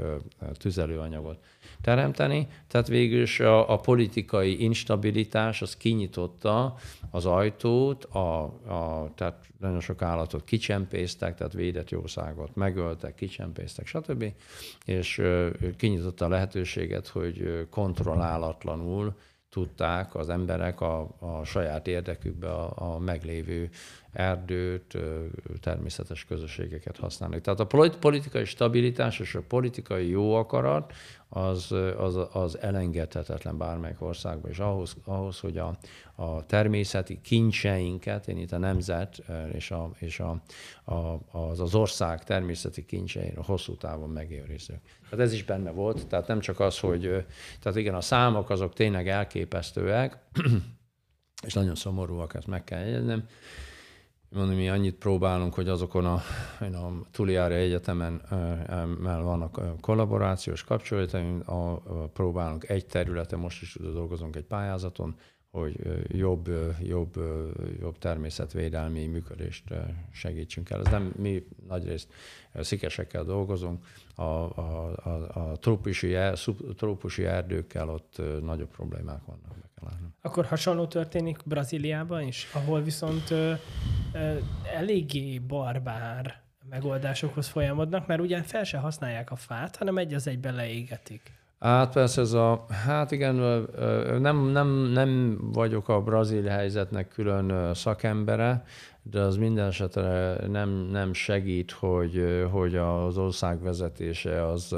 Speaker 2: tüzelőanyagot teremteni. Tehát végül is a, a politikai instabilitás az kinyitotta az ajtót, a, a, tehát nagyon sok állatot kicsempésztek, tehát védett jószágot megöltek, kicsempésztek, stb. És kinyitotta a lehetőséget, hogy kontrollálatlanul tudták az emberek a, a saját érdekükbe a, a meglévő erdőt, természetes közösségeket használni. Tehát a politikai stabilitás és a politikai jó akarat az, az, az elengedhetetlen bármelyik országban, és ahhoz, ahhoz hogy a, a természeti kincseinket, én itt a nemzet és, a, és a, a, az, az ország természeti kincsein a hosszú távon megőrizzük. Tehát ez is benne volt, tehát nem csak az, hogy, tehát igen, a számok azok tényleg elképesztőek, és nagyon szomorúak, ezt meg kell jegyeznem. Mondom, mi annyit próbálunk, hogy azokon a, a Tuliári Egyetemen mert vannak kollaborációs kapcsolataink, a, a, próbálunk egy területen, most is dolgozunk egy pályázaton, hogy jobb, jobb, jobb természetvédelmi működést segítsünk el. Ez nem mi nagyrészt szikesekkel dolgozunk, a, a, a, a trópusi, trópusi erdőkkel ott nagyobb problémák vannak.
Speaker 1: Akkor hasonló történik Brazíliában is, ahol viszont ö, ö, eléggé barbár megoldásokhoz folyamodnak, mert ugye fel se használják a fát, hanem egy az egyben leégetik.
Speaker 2: Hát persze ez a, hát igen, nem, nem, nem vagyok a brazil helyzetnek külön szakembere, de az minden esetre nem, nem segít, hogy, hogy az ország vezetése az,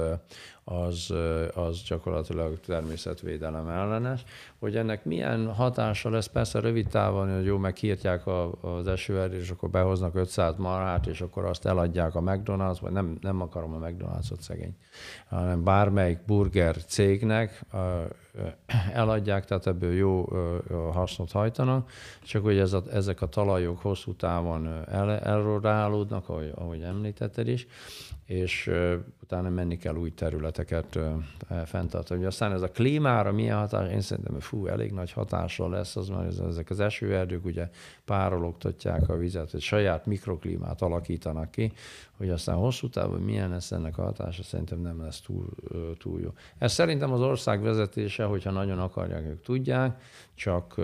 Speaker 2: az, az gyakorlatilag természetvédelem ellenes. Hogy ennek milyen hatása lesz, persze rövid távon, hogy jó, megkírtják az esőerdőt, és akkor behoznak 500 marhát, és akkor azt eladják a McDonald's, vagy nem, nem akarom a McDonald's-ot szegény, hanem bármelyik burger cégnek eladják, tehát ebből jó hasznot hajtanak, csak hogy ez a, ezek a talajok hosszú távon el, elrodálódnak, ahogy, ahogy említetted is, és utána menni kell új területeket fenntartani. Aztán ez a klímára milyen hatás, én szerintem, fú, elég nagy hatással lesz, az már ezek az esőerdők ugye párologtatják a vizet, hogy saját mikroklímát alakítanak ki, hogy aztán hosszú távon milyen lesz ennek a hatása, szerintem nem lesz túl, túl jó. Ez szerintem az ország vezetése, hogyha nagyon akarják, ők tudják, csak,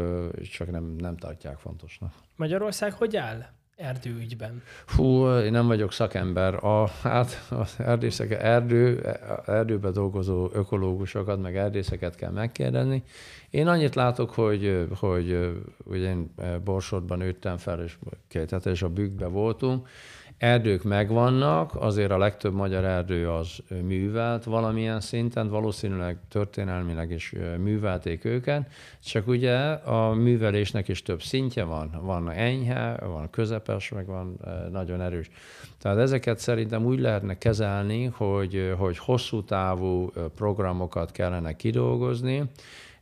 Speaker 2: csak nem, nem tartják fontosnak.
Speaker 1: Magyarország hogy áll? Erdőügyben?
Speaker 2: Hú, én nem vagyok szakember. A, hát az erdészek, erdő, erdőben dolgozó ökológusokat, meg erdészeket kell megkérdezni. Én annyit látok, hogy, hogy, hogy én Borsodban nőttem fel, és két és a bükkbe voltunk, Erdők megvannak, azért a legtöbb magyar erdő az művelt valamilyen szinten, valószínűleg történelmileg is művelték őket, csak ugye a művelésnek is több szintje van. Van enyhe, van közepes, meg van nagyon erős. Tehát ezeket szerintem úgy lehetne kezelni, hogy, hogy hosszú távú programokat kellene kidolgozni,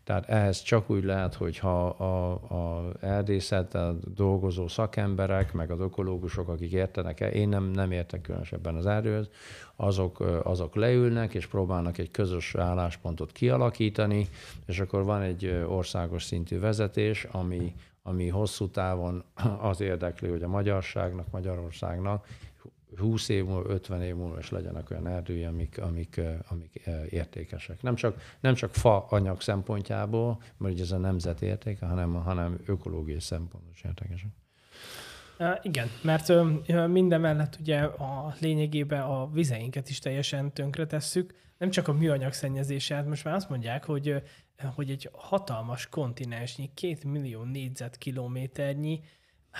Speaker 2: tehát ehhez csak úgy lehet, hogyha a, a erdészettel dolgozó szakemberek, meg az ökológusok, akik értenek el, én nem, nem értek különösebben az erdőhöz, azok, azok leülnek és próbálnak egy közös álláspontot kialakítani, és akkor van egy országos szintű vezetés, ami, ami hosszú távon az érdekli, hogy a magyarságnak, Magyarországnak 20 év múlva, 50 év múlva is legyenek olyan erdői, amik, amik, amik értékesek. Nem csak, nem csak fa anyag szempontjából, mert ez a nemzet értéke, hanem, hanem ökológiai szempontból is értékesek.
Speaker 1: Igen, mert minden mellett ugye a lényegében a vizeinket is teljesen tönkre tesszük, nem csak a műanyag szennyezése, hát most már azt mondják, hogy, hogy egy hatalmas kontinensnyi, két millió négyzetkilométernyi,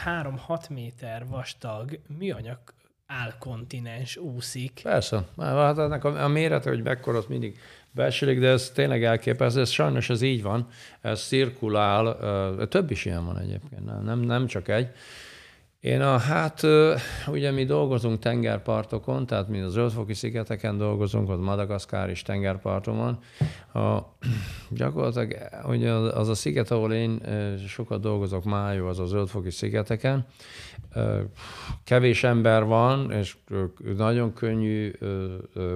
Speaker 1: 3-6 méter vastag műanyag álkontinens úszik.
Speaker 2: Persze. Hát ennek a, a mérete, hogy mekkora, az mindig beesik, de ez tényleg elképesztő. Ez sajnos ez így van. Ez cirkulál. Több is ilyen van egyébként, nem, nem csak egy. Én a, hát ugye mi dolgozunk tengerpartokon, tehát mi az Zöldfoki szigeteken dolgozunk, ott Madagaszkár is tengerparton van. A, gyakorlatilag ugye az a sziget, ahol én sokat dolgozok, Májó, az a Zöldfoki szigeteken. Kevés ember van, és nagyon könnyű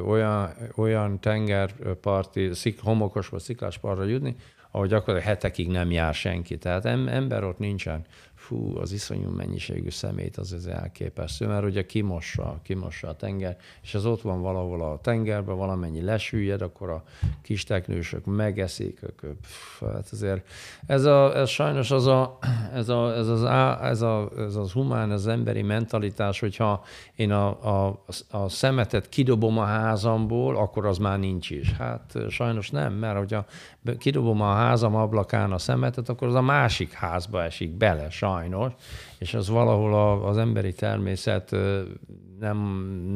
Speaker 2: olyan, olyan tengerparti, homokos vagy sziklás partra jutni, ahol gyakorlatilag hetekig nem jár senki. Tehát ember ott nincsen fú, az iszonyú mennyiségű szemét az ez elképesztő, mert ugye kimossa, kimossa a tenger, és az ott van valahol a tengerben, valamennyi lesüllyed, akkor a kis teknősök megeszik, pff, hát azért ez, a, ez sajnos az a, ez, a, ez, az, ez, a, ez az humán, az emberi mentalitás, hogyha én a, a, a szemetet kidobom a házamból, akkor az már nincs is. Hát sajnos nem, mert hogyha kidobom a házam ablakán a szemetet, akkor az a másik házba esik bele, sajnos, és az valahol az emberi természet nem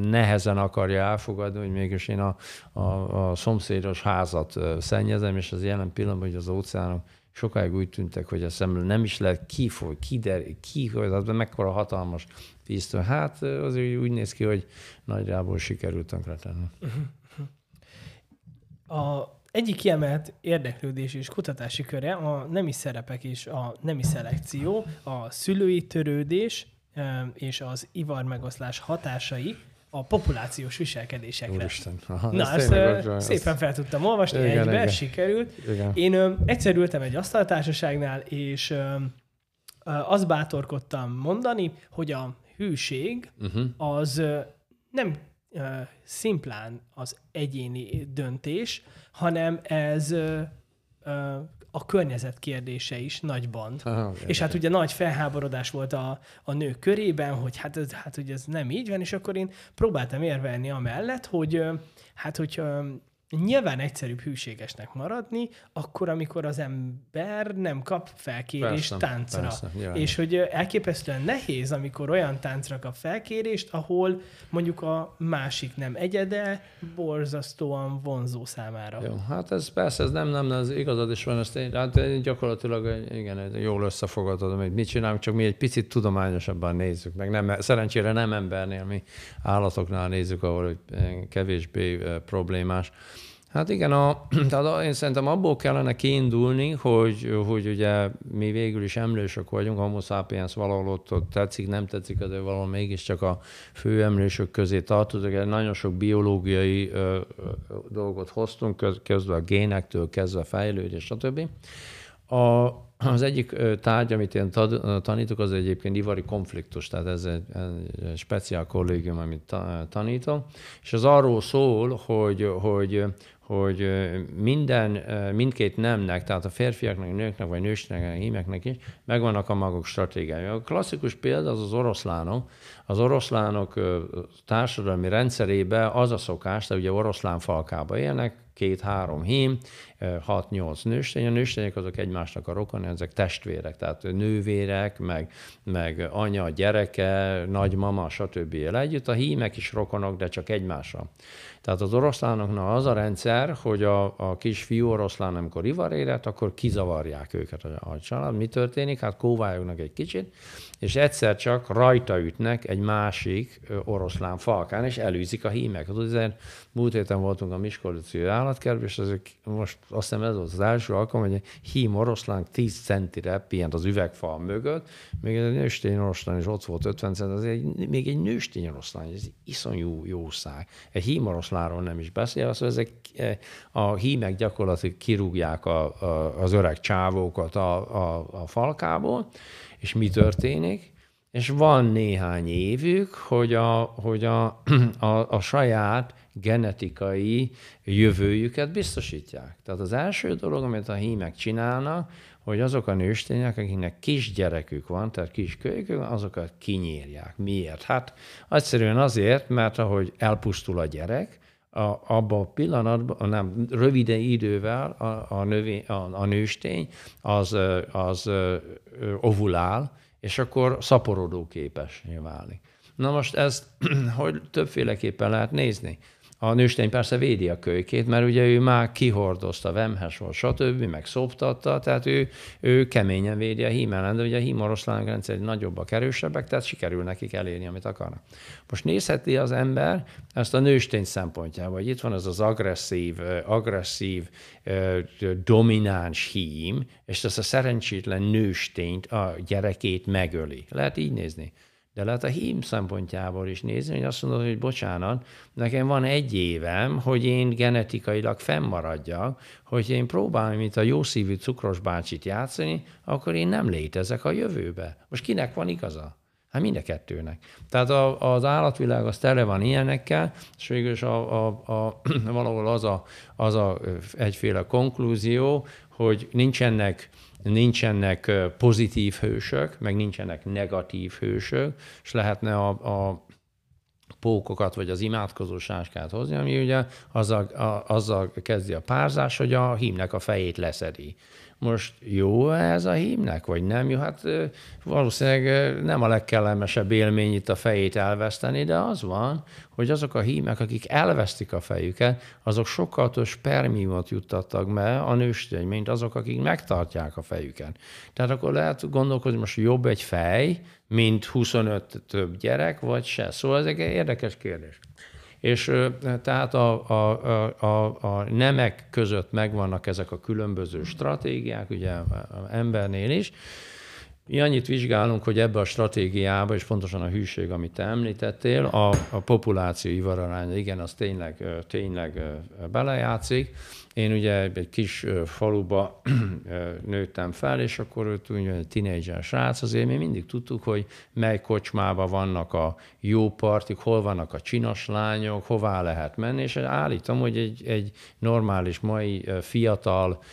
Speaker 2: nehezen akarja elfogadni, hogy mégis én a, a, a szomszédos házat szennyezem, és az jelen pillanatban, hogy az óceánok sokáig úgy tűntek, hogy ezt nem is lehet kifoly, kider, ki, hogy mekkora hatalmas víztől. Hát azért úgy néz ki, hogy nagyjából sikerült tönkretenni.
Speaker 1: A egyik kiemelt érdeklődés és kutatási köre a nemi szerepek és a nemi szelekció, a szülői törődés és az ivar megoszlás hatásai a populációs viselkedésekre.
Speaker 2: Úristen.
Speaker 1: Aha, Na, ezt, ezt szépen fel tudtam olvasni, igen, egybe, igen. sikerült. Igen. Én ö, egyszer ültem egy asztaltársaságnál, és ö, ö, azt bátorkodtam mondani, hogy a hűség uh-huh. az ö, nem ö, szimplán az egyéni döntés, hanem ez ö, ö, a környezet kérdése is nagyban. Aha, és hát ugye nagy felháborodás volt a, a nők körében, hogy hát, ez, hát ugye ez nem így van, és akkor én próbáltam érvelni amellett, hogy hát hogyha nyilván egyszerűbb hűségesnek maradni, akkor, amikor az ember nem kap felkérést persze, táncra. Persze, és hogy elképesztően nehéz, amikor olyan táncra kap felkérést, ahol mondjuk a másik nem egyede, borzasztóan vonzó számára.
Speaker 2: Jó, hát ez persze, ez nem, nem, ez igazad is van, ezt én, hát én gyakorlatilag igen, jól összefogadod, hogy mit csinálunk, csak mi egy picit tudományosabban nézzük meg. Nem, szerencsére nem embernél, mi állatoknál nézzük, ahol kevésbé problémás. Hát igen, a, tehát én szerintem abból kellene kiindulni, hogy, hogy ugye mi végül is emlősök vagyunk, homo sapiens valahol ott, ott tetszik, nem tetszik, de valahol mégiscsak a fő emlősök közé tartozunk. Nagyon sok biológiai ö, ö, dolgot hoztunk, kezdve a génektől, kezdve a fejlődés, stb. A, az egyik tárgy, amit én tanítok, az egyébként ivari konfliktus, tehát ez egy, egy speciál kollégium, amit tanítom, és az arról szól, hogy, hogy hogy minden, mindkét nemnek, tehát a férfiaknak, a nőknek, vagy nősnek, a hímeknek is megvannak a maguk stratégiája. A klasszikus példa az az oroszlánok. Az oroszlánok társadalmi rendszerébe az a szokás, tehát ugye oroszlán falkába élnek, két-három hím, hat-nyolc nőstény. A nőstények azok egymásnak a rokon, ezek testvérek, tehát nővérek, meg, meg anya, gyereke, nagymama, stb. él együtt. A hímek is rokonok, de csak egymásra. Tehát az oroszlánoknak az a rendszer, hogy a, a kis fiú oroszlán, amikor ivar érett, akkor kizavarják őket a, a család. Mi történik? Hát kóvályognak egy kicsit, és egyszer csak rajta ütnek egy másik oroszlán falkán, és elűzik a hímeket. Azért múlt héten voltunk a Miskolci állatkertben, és ezek, most azt hiszem ez volt az első alkalom, hogy egy hím oroszlán 10 centire pihent az üvegfal mögött, még egy nőstény oroszlán is ott volt 50 cent, az egy, még egy nőstény oroszlán, ez iszonyú jószág. Egy hím oroszlánról nem is beszél, az, ezek e, a hímek gyakorlatilag kirúgják a, a, az öreg csávókat a, a, a falkából, és mi történik? És van néhány évük, hogy a, hogy a, a, a saját genetikai jövőjüket biztosítják. Tehát az első dolog, amit a hímek csinálnak, hogy azok a nőstények, akiknek kisgyerekük van, tehát kiskölykük, azokat kinyírják. Miért? Hát egyszerűen azért, mert ahogy elpusztul a gyerek, a, abban a pillanatban, nem, rövide idővel a, a, növé, a, a nőstény az, az ovulál, és akkor szaporodó képes válik. Na most ezt hogy többféleképpen lehet nézni. A nőstény persze védi a kölykét, mert ugye ő már kihordozta, vemhes volt, stb., meg szoptatta, tehát ő, ő keményen védi a hímelen, de ugye a hímoroszlánok rendszer nagyobbak, erősebbek, tehát sikerül nekik elérni, amit akarnak. Most nézheti az ember ezt a nőstény szempontjából, hogy itt van ez az agresszív, agresszív, domináns hím, és ezt a szerencsétlen nőstényt, a gyerekét megöli. Lehet így nézni. De lehet a hím szempontjából is nézni, hogy azt mondod, hogy bocsánat, nekem van egy évem, hogy én genetikailag fennmaradjak, hogy én próbálom, mint a jószívű cukros bácsit játszani, akkor én nem létezek a jövőbe. Most kinek van igaza? Hát mind a kettőnek. Tehát a, az állatvilág az tele van ilyenekkel, és végül a, a, a, valahol az a, az a egyféle konklúzió, hogy nincsenek nincsenek pozitív hősök, meg nincsenek negatív hősök, és lehetne a, a pókokat, vagy az imádkozó sáskát hozni, ami ugye azzal, a, azzal kezdi a párzás, hogy a hímnek a fejét leszedi. Most jó ez a hímnek, vagy nem jó? Hát valószínűleg nem a legkellemesebb élmény itt a fejét elveszteni, de az van, hogy azok a hímek, akik elvesztik a fejüket, azok sokkal több spermiumot juttattak be a nőstény, mint azok, akik megtartják a fejüket. Tehát akkor lehet gondolkozni, most jobb egy fej, mint 25 több gyerek, vagy se. Szóval ezek egy érdekes kérdés. És tehát a, a, a, a, nemek között megvannak ezek a különböző stratégiák, ugye embernél is, mi annyit vizsgálunk, hogy ebbe a stratégiába, és pontosan a hűség, amit te említettél, a, a populáció ivararánya, igen, az tényleg, tényleg belejátszik. Én ugye egy kis faluba nőttem fel, és akkor ugye egy tinédzser srác, azért mi mindig tudtuk, hogy mely kocsmában vannak a jó partik, hol vannak a csinos lányok, hová lehet menni, és állítom, hogy egy, egy normális mai fiatal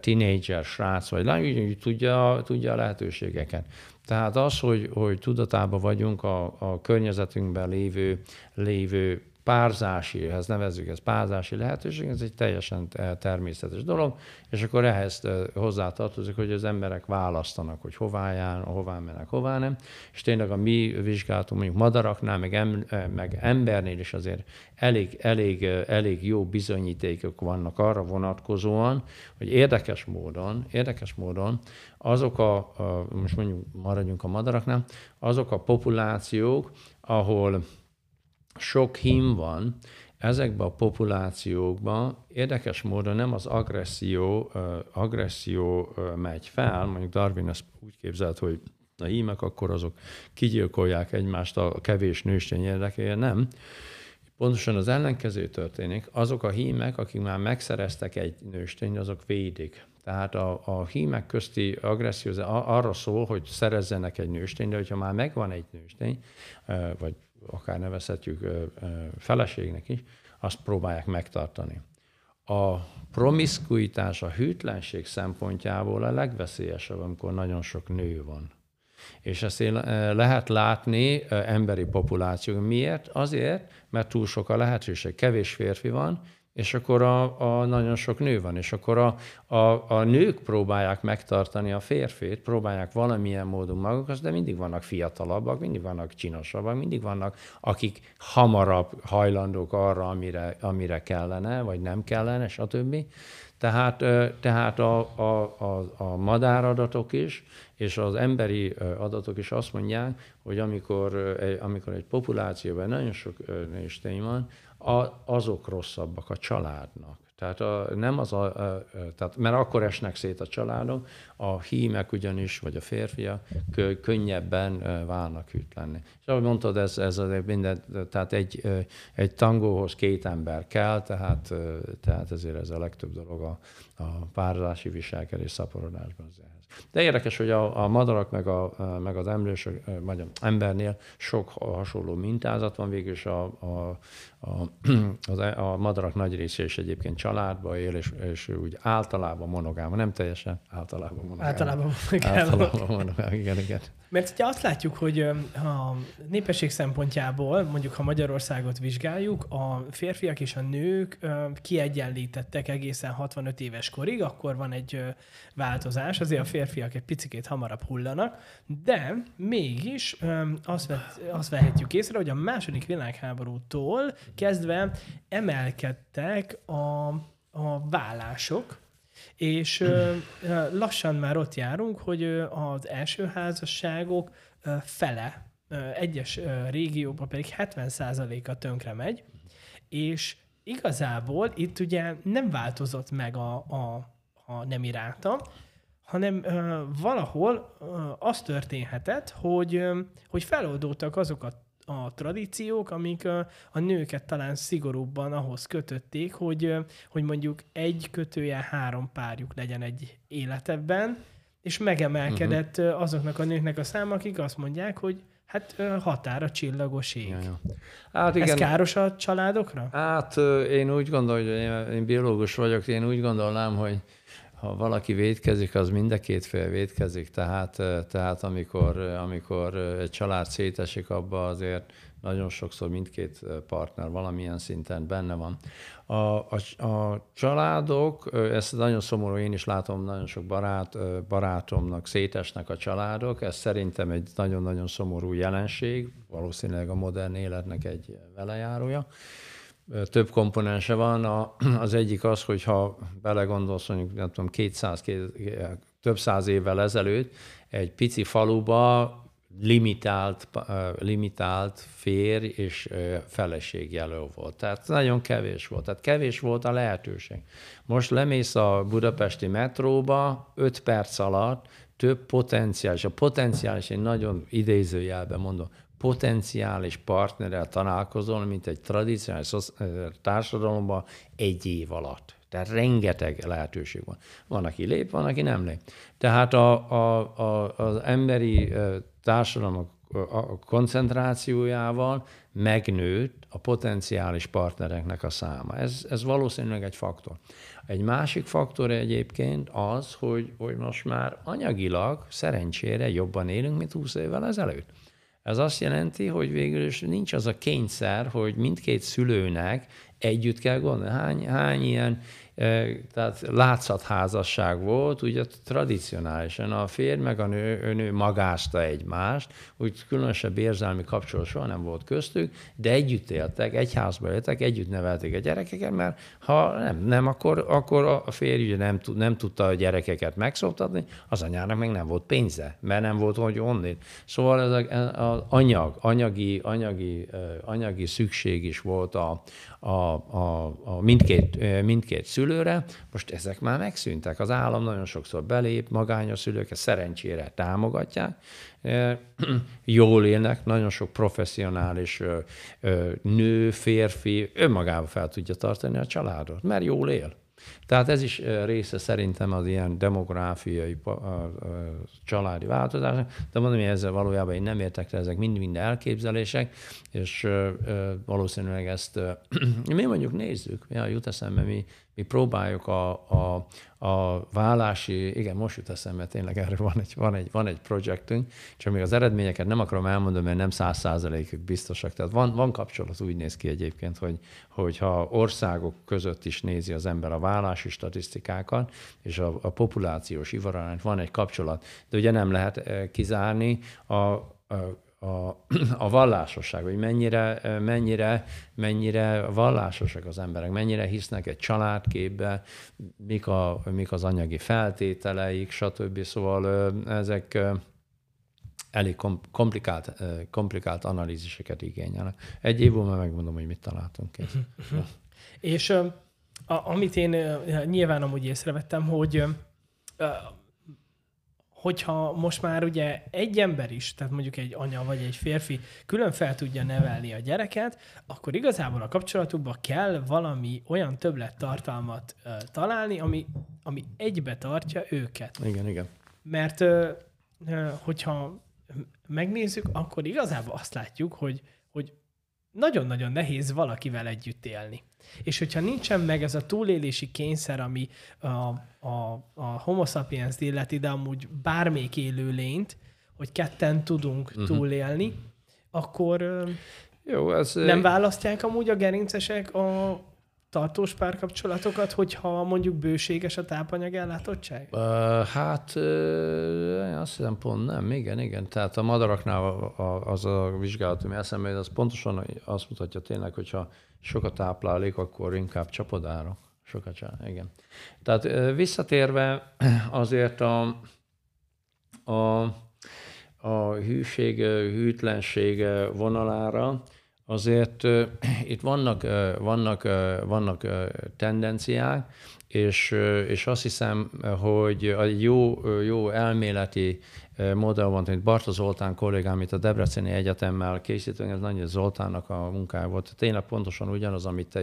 Speaker 2: tinédzser srác vagy lány, úgy tudja, tudja a lehetőségeket. Tehát az, hogy, hogy tudatában vagyunk a, a környezetünkben lévő, lévő párzási, ehhez nevezzük ez párzási lehetőség, ez egy teljesen természetes dolog, és akkor ehhez hozzátartozik, hogy az emberek választanak, hogy hová jár, hová mennek, hová nem, és tényleg a mi vizsgálatunk mondjuk madaraknál, meg, em, meg embernél is azért elég, elég, elég jó bizonyítékok vannak arra vonatkozóan, hogy érdekes módon, érdekes módon azok a, a most mondjuk maradjunk a madaraknál, azok a populációk, ahol sok hím van, ezekben a populációkban érdekes módon nem az agresszió, agresszió megy fel, mondjuk Darwin ezt úgy képzelt, hogy a hímek akkor azok kigyilkolják egymást a kevés nőstény érdekében, nem. Pontosan az ellenkező történik. Azok a hímek, akik már megszereztek egy nőstényt, azok védik. Tehát a, a hímek közti agresszió arra szól, hogy szerezzenek egy nőstényt, de hogyha már megvan egy nőstény, vagy akár nevezhetjük feleségnek is, azt próbálják megtartani. A promiszkuitás, a hűtlenség szempontjából a legveszélyesebb, amikor nagyon sok nő van. És ezt lehet látni emberi populáció. Miért? Azért, mert túl sok a lehetőség. Kevés férfi van, és akkor a, a nagyon sok nő van, és akkor a, a, a nők próbálják megtartani a férfét, próbálják valamilyen módon magukat, de mindig vannak fiatalabbak, mindig vannak csinosabbak, mindig vannak, akik hamarabb hajlandók arra, amire, amire kellene, vagy nem kellene, stb. Tehát, tehát a, a, a, a madáradatok is, és az emberi adatok is azt mondják, hogy amikor, amikor egy populációban nagyon sok nőstény van, azok rosszabbak a családnak. Tehát a, nem az a, a, tehát, mert akkor esnek szét a családok, a hímek ugyanis, vagy a férfiak kö, könnyebben válnak hűtlenni. És ahogy mondtad, ez, ez az minden, tehát egy, egy tangóhoz két ember kell, tehát, tehát ezért ez a legtöbb dolog a, a párzási viselkedés szaporodásban. Azért. De érdekes, hogy a, a madarak meg, a, meg az emlősök, vagy az embernél sok hasonló mintázat van, végül is a, a, a, az, e, a madarak nagy része is egyébként családba él, és, és úgy általában monogáma, nem teljesen, általában monogáma.
Speaker 1: Általában monogáma. Általában monogáma, igen, igen. Mert ugye azt látjuk, hogy a népesség szempontjából, mondjuk ha Magyarországot vizsgáljuk, a férfiak és a nők kiegyenlítettek egészen 65 éves korig, akkor van egy változás, azért a férfiak egy picit hamarabb hullanak, de mégis azt, vett, azt vehetjük észre, hogy a második világháborútól kezdve emelkedtek a, a vállások, és lassan már ott járunk, hogy az első házasságok fele, egyes régiókban pedig 70%-a tönkre megy, és igazából itt ugye nem változott meg a, a, a nem iráta, hanem uh, valahol uh, az történhetett, hogy, uh, hogy feloldódtak azok a a tradíciók, amik a, a nőket talán szigorúbban ahhoz kötötték, hogy, hogy mondjuk egy kötője három párjuk legyen egy életebben, és megemelkedett uh-huh. azoknak a nőknek a száma, akik azt mondják, hogy hát határa csillagos ég. Ja, ja. Hát igen. Ez káros a családokra?
Speaker 2: Hát én úgy gondolom, hogy én, én biológus vagyok, én úgy gondolnám, hogy ha valaki védkezik, az mind a két fél védkezik, tehát, tehát amikor, amikor egy család szétesik, abba azért nagyon sokszor mindkét partner valamilyen szinten benne van. A, a, a családok, ezt nagyon szomorú, én is látom, nagyon sok barát, barátomnak szétesnek a családok, ez szerintem egy nagyon-nagyon szomorú jelenség, valószínűleg a modern életnek egy velejárója több komponense van. A, az egyik az, hogy ha belegondolsz, mondjuk nem tudom, 200, két, több száz évvel ezelőtt egy pici faluba limitált, limitált férj és feleségjelöl volt. Tehát nagyon kevés volt. Tehát kevés volt a lehetőség. Most lemész a budapesti metróba, 5 perc alatt több potenciális, a potenciális, én nagyon idézőjelben mondom, potenciális partnerrel találkozol, mint egy tradicionális társadalomban egy év alatt. Tehát rengeteg lehetőség van. Van, aki lép, van, aki nem lép. Tehát a, a, a, az emberi társadalom a koncentrációjával megnőtt a potenciális partnereknek a száma. Ez, ez valószínűleg egy faktor. Egy másik faktor egyébként az, hogy, hogy most már anyagilag szerencsére jobban élünk, mint 20 évvel ezelőtt. Ez azt jelenti, hogy végül is nincs az a kényszer, hogy mindkét szülőnek együtt kell gondolni. Hány, hány ilyen tehát látszatházasság volt, ugye tradicionálisan a férj meg a nő, a nő magázta egymást, úgy különösebb érzelmi kapcsolat soha nem volt köztük, de együtt éltek, egy házba éltek, együtt nevelték a gyerekeket, mert ha nem, nem akkor, akkor a férj ugye nem, nem tudta a gyerekeket megszoktatni, az anyának meg nem volt pénze, mert nem volt hogy onnét. Szóval ez az anyag, anyagi, anyagi, anyagi szükség is volt a, a, a, a mindkét, mindkét szülőre. Most ezek már megszűntek. Az állam nagyon sokszor belép, magányos szülőket szerencsére támogatják, jól élnek, nagyon sok professzionális nő, férfi önmagában fel tudja tartani a családot, mert jól él. Tehát ez is része szerintem az ilyen demográfiai családi változásnak, de mondom, hogy ezzel valójában én nem értek ezek mind-mind elképzelések, és valószínűleg ezt mi mondjuk nézzük, ja, jut eszembe, mi mi próbáljuk a, a, a vállási, igen, most jut eszembe, tényleg erről van egy, van egy, van egy projektünk, csak még az eredményeket nem akarom elmondani, mert nem száz százalékig biztosak. Tehát van, van kapcsolat, úgy néz ki egyébként, hogy, hogyha országok között is nézi az ember a vállási statisztikákat, és a, a populációs ivarányt, van egy kapcsolat, de ugye nem lehet eh, kizárni a, a a, a vallásosság, hogy mennyire, mennyire, mennyire vallásosak az emberek, mennyire hisznek egy családképbe, mik, a, mik az anyagi feltételeik, stb. Szóval ezek elég komplikált, komplikált analíziseket igényelnek. Egy év múlva megmondom, hogy mit találtunk ki.
Speaker 1: És a, amit én nyilván amúgy észrevettem, hogy hogyha most már ugye egy ember is, tehát mondjuk egy anya vagy egy férfi külön fel tudja nevelni a gyereket, akkor igazából a kapcsolatukban kell valami olyan többlettartalmat uh, találni, ami, ami egybe tartja őket.
Speaker 2: Igen, igen.
Speaker 1: Mert uh, hogyha megnézzük, akkor igazából azt látjuk, hogy nagyon-nagyon nehéz valakivel együtt élni. És hogyha nincsen meg ez a túlélési kényszer, ami a, a, a homo sapiens illeti, de amúgy bármelyik élő lényt, hogy ketten tudunk uh-huh. túlélni, akkor Jó, ez nem választják amúgy a gerincesek a tartós párkapcsolatokat, hogyha mondjuk bőséges a tápanyag ellátottság? Uh,
Speaker 2: hát uh, azt hiszem pont nem, igen, igen. Tehát a madaraknál az a vizsgálat, ami eszembe az pontosan azt mutatja tényleg, hogyha sokat táplálék, akkor inkább csapodára. Sokat csinál, igen. Tehát uh, visszatérve azért a, a, a hűség, hűtlenség vonalára, azért itt vannak, vannak, vannak tendenciák, és, és azt hiszem, hogy a jó, jó elméleti modell van, mint Barta Zoltán kollégám, itt a Debreceni Egyetemmel készítünk, ez nagyon Zoltánnak a munkája volt. Tényleg pontosan ugyanaz, amit te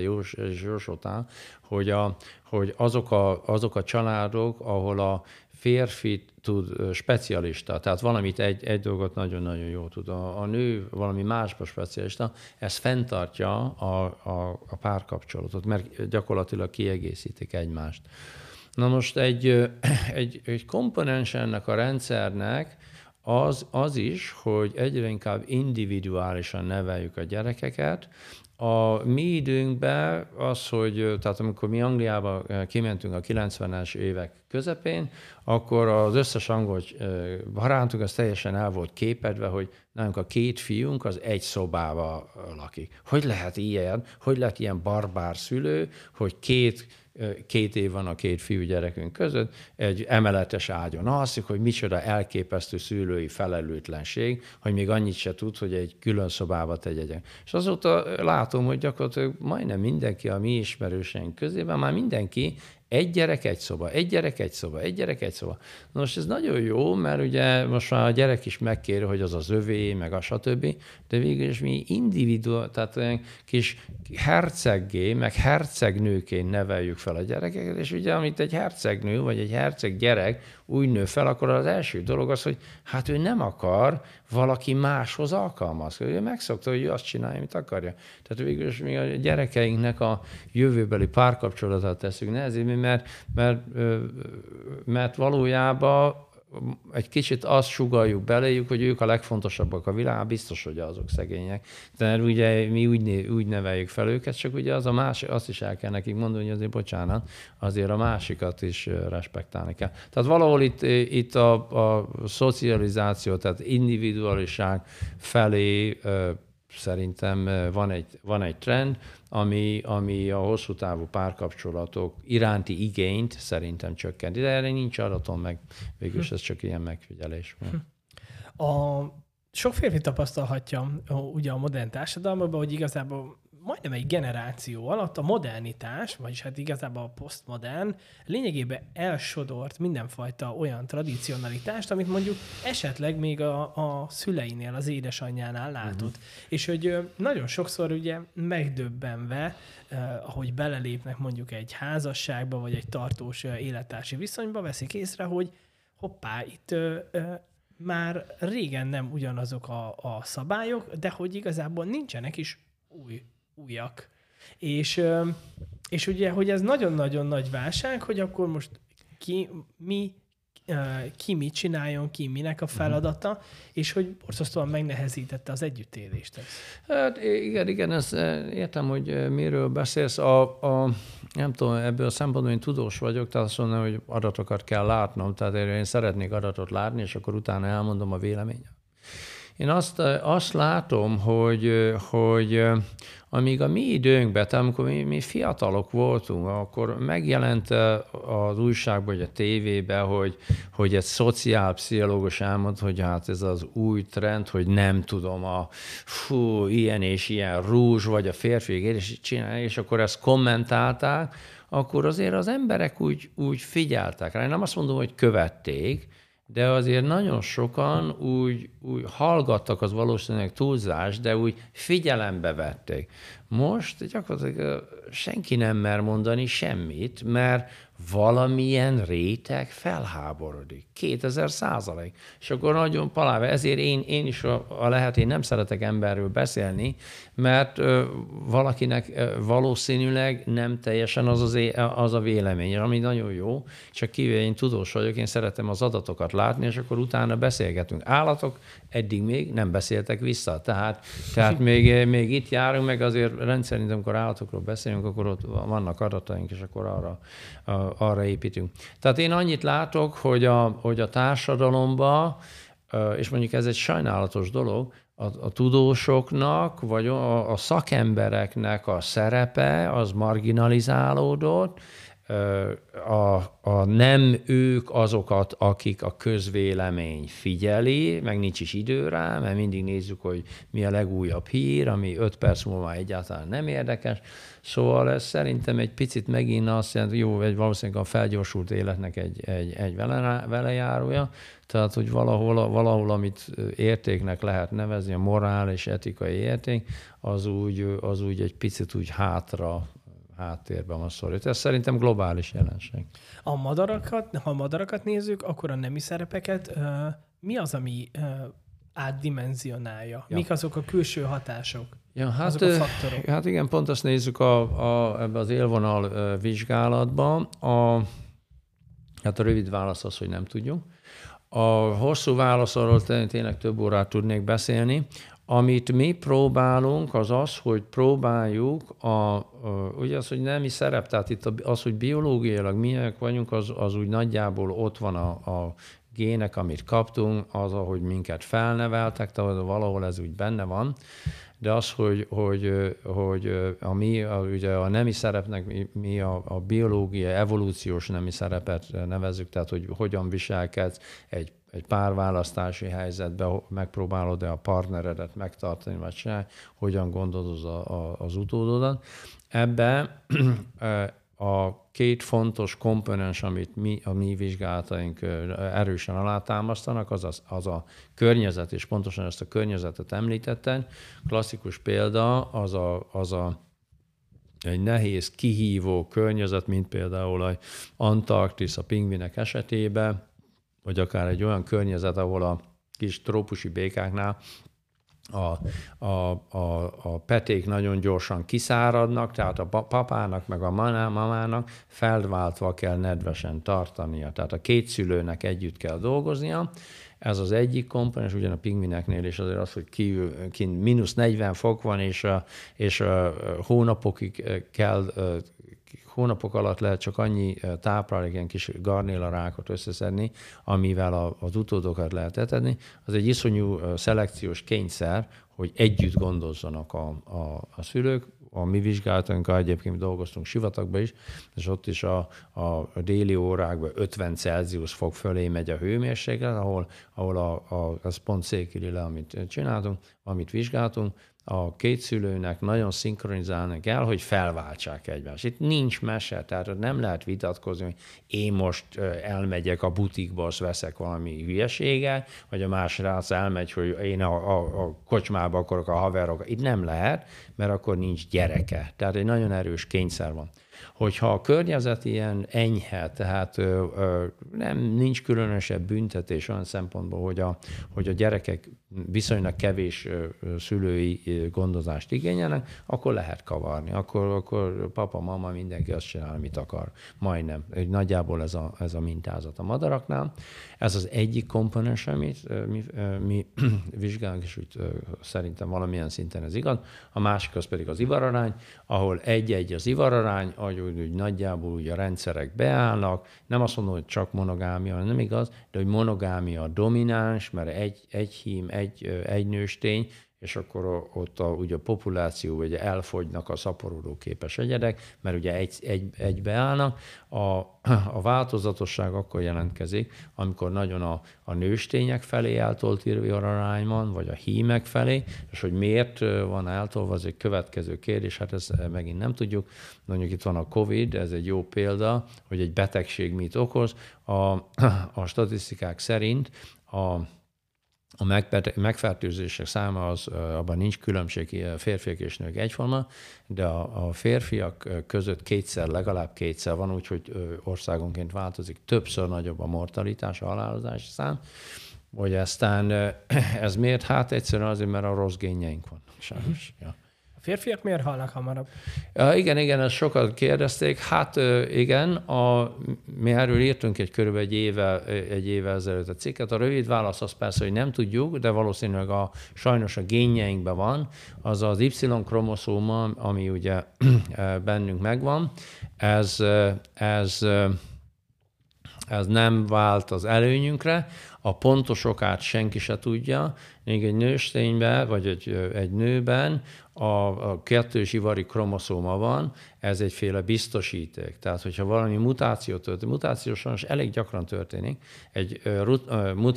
Speaker 2: jósoltál, hogy, a, hogy azok, a, azok a családok, ahol a férfi tud specialista, tehát valamit egy, egy dolgot nagyon-nagyon jól tud. A, a nő valami másba specialista, ez fenntartja a, a, a párkapcsolatot, mert gyakorlatilag kiegészítik egymást. Na most egy, egy, egy komponens ennek a rendszernek az, az is, hogy egyre inkább individuálisan neveljük a gyerekeket, a mi időnkben az, hogy tehát amikor mi Angliába kimentünk a 90-es évek közepén, akkor az összes angol barátunk az teljesen el volt képedve, hogy nálunk a két fiunk az egy szobába lakik. Hogy lehet ilyen, hogy lehet ilyen barbár szülő, hogy két két év van a két fiú gyerekünk között, egy emeletes ágyon alszik, hogy micsoda elképesztő szülői felelőtlenség, hogy még annyit se tud, hogy egy külön szobába tegye. És azóta látom, hogy gyakorlatilag majdnem mindenki a mi ismerőseink közében, már mindenki egy gyerek, egy szoba, egy gyerek, egy szoba, egy gyerek, egy szoba. Nos, ez nagyon jó, mert ugye most már a gyerek is megkér, hogy az az övé, meg a stb., de végül is mi individuál, tehát olyan kis herceggé, meg hercegnőként neveljük fel a gyerekeket, és ugye amit egy hercegnő, vagy egy herceg gyerek úgy nő fel, akkor az első dolog az, hogy hát ő nem akar valaki máshoz alkalmazkodni. Ő megszokta, hogy ő azt csinálja, amit akarja. Tehát végül is mi a gyerekeinknek a jövőbeli párkapcsolatát teszünk nehezé, mert, mert, mert valójában egy kicsit azt sugaljuk beléjük, hogy ők a legfontosabbak a világ, biztos, hogy azok szegények. De ugye mi úgy, úgy neveljük fel őket, csak ugye az a másik, azt is el kell nekik mondani, hogy azért bocsánat, azért a másikat is respektálni kell. Tehát valahol itt, itt a, a szocializáció, tehát individualiság felé szerintem van egy, van egy trend, ami, ami a hosszú távú párkapcsolatok iránti igényt szerintem csökkenti. De erre nincs adatom, meg végülis ez csak ilyen megfigyelés.
Speaker 1: A sok férfi tapasztalhatja ugye a modern társadalmakban, hogy igazából majdnem egy generáció alatt a modernitás, vagyis hát igazából a posztmodern lényegében elsodort mindenfajta olyan tradicionalitást, amit mondjuk esetleg még a, a szüleinél, az édesanyjánál látott. Uh-huh. És hogy nagyon sokszor ugye megdöbbenve, ahogy belelépnek mondjuk egy házasságba, vagy egy tartós élettársi viszonyba, veszik észre, hogy hoppá, itt már régen nem ugyanazok a, a szabályok, de hogy igazából nincsenek is új újak. És, és ugye, hogy ez nagyon-nagyon nagy válság, hogy akkor most ki, mi, ki mit csináljon, ki minek a feladata, uh-huh. és hogy borzasztóan megnehezítette az együttélést.
Speaker 2: Hát igen, igen, ez, értem, hogy miről beszélsz. A, a, nem tudom, ebből a szempontból én tudós vagyok, tehát azt mondom, hogy adatokat kell látnom, tehát én szeretnék adatot látni, és akkor utána elmondom a véleményem. Én azt, azt látom, hogy, hogy amíg a mi időnkben, amikor mi, mi fiatalok voltunk, akkor megjelent az újságban, vagy a tévében, hogy, hogy egy szociálpszichológus elmond, hogy hát ez az új trend, hogy nem tudom, a fú, ilyen és ilyen rúzs, vagy a férfi és csinálni, és akkor ezt kommentálták, akkor azért az emberek úgy, úgy figyeltek rá. Én nem azt mondom, hogy követték, de azért nagyon sokan úgy, úgy hallgattak, az valószínűleg túlzás, de úgy figyelembe vették. Most gyakorlatilag senki nem mer mondani semmit, mert valamilyen réteg felháborodik. 2000 százalék. És akkor nagyon paláve. Ezért én, én is a, a lehet, én nem szeretek emberről beszélni, mert ö, valakinek ö, valószínűleg nem teljesen az, az, é, az a vélemény, ami nagyon jó, csak kivéve én tudós vagyok, én szeretem az adatokat látni, és akkor utána beszélgetünk. Állatok eddig még nem beszéltek vissza, tehát, tehát még, még itt járunk, meg azért rendszerint, amikor állatokról beszélünk, akkor ott vannak adataink, és akkor arra, arra építünk. Tehát én annyit látok, hogy a, hogy a társadalomba, és mondjuk ez egy sajnálatos dolog, a, a tudósoknak, vagy a, a szakembereknek a szerepe az marginalizálódott, a, a nem ők azokat, akik a közvélemény figyeli, meg nincs is idő rá, mert mindig nézzük, hogy mi a legújabb hír, ami öt perc múlva egyáltalán nem érdekes. Szóval ez szerintem egy picit megint azt jelenti, jó, egy valószínűleg a felgyorsult életnek egy, egy, egy vele, velejárója, tehát, hogy valahol, valahol, amit értéknek lehet nevezni, a morál és etikai érték, az úgy, az úgy egy picit úgy hátra háttérben van szorít. Ez szerintem globális jelenség.
Speaker 1: A madarakat, ha a madarakat nézzük, akkor a nemi szerepeket mi az, ami átdimenzionálja? Ja. Mik azok a külső hatások?
Speaker 2: Ja, hát, azok a faktorok? hát igen, pont azt nézzük a, a, ebbe az élvonal vizsgálatban. A, hát a rövid válasz az, hogy nem tudjuk. A hosszú válasz arról tényleg több órát tudnék beszélni. Amit mi próbálunk, az az, hogy próbáljuk, a, a, ugye az, hogy nemi szerep, tehát itt az, hogy biológiailag milyenek vagyunk, az, az úgy nagyjából ott van a, a gének, amit kaptunk, az, ahogy minket felneveltek, tehát valahol ez úgy benne van, de az, hogy, hogy, hogy a mi, a, ugye a nemi szerepnek mi, mi a, a biológia, evolúciós nemi szerepet nevezzük, tehát hogy hogyan viselkedsz egy, egy párválasztási helyzetben, megpróbálod-e a partneredet megtartani, vagy se, hogyan gondolod a, a, az utódodat. Ebbe a két fontos komponens, amit mi, a mi vizsgálataink erősen alátámasztanak, az, az, az a környezet, és pontosan ezt a környezetet említetted. Klasszikus példa az a, az a egy nehéz, kihívó környezet, mint például a Antarktisz a pingvinek esetében, vagy akár egy olyan környezet, ahol a kis trópusi békáknál a, a, a, a peték nagyon gyorsan kiszáradnak, tehát a papának meg a mamának feldváltva kell nedvesen tartania. Tehát a két szülőnek együtt kell dolgoznia. Ez az egyik komponens, ugyan a pingvineknél is azért az, hogy kívül, kint mínusz 40 fok van, és, és hónapokig kell hónapok alatt lehet csak annyi táplálék, ilyen kis garnélarákot összeszedni, amivel az utódokat lehet etetni. Az egy iszonyú szelekciós kényszer, hogy együtt gondozzanak a, a, a szülők. A mi vizsgálatunkkal egyébként dolgoztunk sivatagba is, és ott is a, a déli órákban 50 Celsius fok fölé megy a hőmérséklet, ahol, ahol a, a, az pont székili le, amit csináltunk, amit vizsgáltunk, a két szülőnek nagyon szinkronizálni kell, hogy felváltsák egymást. Itt nincs mese, tehát nem lehet vitatkozni, hogy én most elmegyek a butikba, azt veszek valami hülyeséget, vagy a más rác elmegy, hogy én a, a, a kocsmába akarok a haverok. Itt nem lehet, mert akkor nincs gyereke. Tehát egy nagyon erős kényszer van hogyha a környezet ilyen enyhe, tehát ö, ö, nem nincs különösebb büntetés olyan szempontból, hogy a, hogy a gyerekek viszonylag kevés szülői gondozást igényelnek, akkor lehet kavarni. Akkor, akkor papa, mama, mindenki azt csinál, amit akar. Majdnem. Nagyjából ez a, ez a mintázat a madaraknál. Ez az egyik komponens, amit mi, mi vizsgálunk, és úgy szerintem valamilyen szinten ez igaz. A másik az pedig az ivararány, ahol egy-egy az ivararány, ahogy úgy, nagyjából úgy a rendszerek beállnak. Nem azt mondom, hogy csak monogámia, nem igaz, de hogy monogámia domináns, mert egy, egy hím, egy, egy nőstény, és akkor ott a, ugye a populáció ugye elfogynak a szaporodó képes egyedek, mert ugye egy, egy, egybeállnak. A, a változatosság akkor jelentkezik, amikor nagyon a, a nőstények felé eltolt arányban, vagy a hímek felé, és hogy miért van eltolva, az egy következő kérdés, hát ezt megint nem tudjuk. Mondjuk itt van a COVID, ez egy jó példa, hogy egy betegség mit okoz. A, a statisztikák szerint a a megfertőzések száma az, abban nincs különbség, férfiak és nők egyforma, de a, a férfiak között kétszer, legalább kétszer van, úgyhogy országonként változik, többször nagyobb a mortalitás, a halálozási szám, hogy aztán ez miért? Hát egyszerűen azért, mert a rossz génjeink vannak, sajnos. Ja
Speaker 1: férfiak miért halnak hamarabb?
Speaker 2: Igen, igen, ezt sokat kérdezték. Hát igen, a, mi erről írtunk egy körülbelül egy éve, egy éve ezelőtt a cikket. A rövid válasz az persze, hogy nem tudjuk, de valószínűleg a, sajnos a génjeinkben van, az az Y-kromoszóma, ami ugye bennünk megvan. Ez, ez, ez nem vált az előnyünkre, a pontos okát senki se tudja, még egy nőstényben, vagy egy, egy nőben a, a kettős ivari kromoszóma van, ez egyféle biztosíték. Tehát, hogyha valami mutáció történik, mutáció sajnos elég gyakran történik, egy,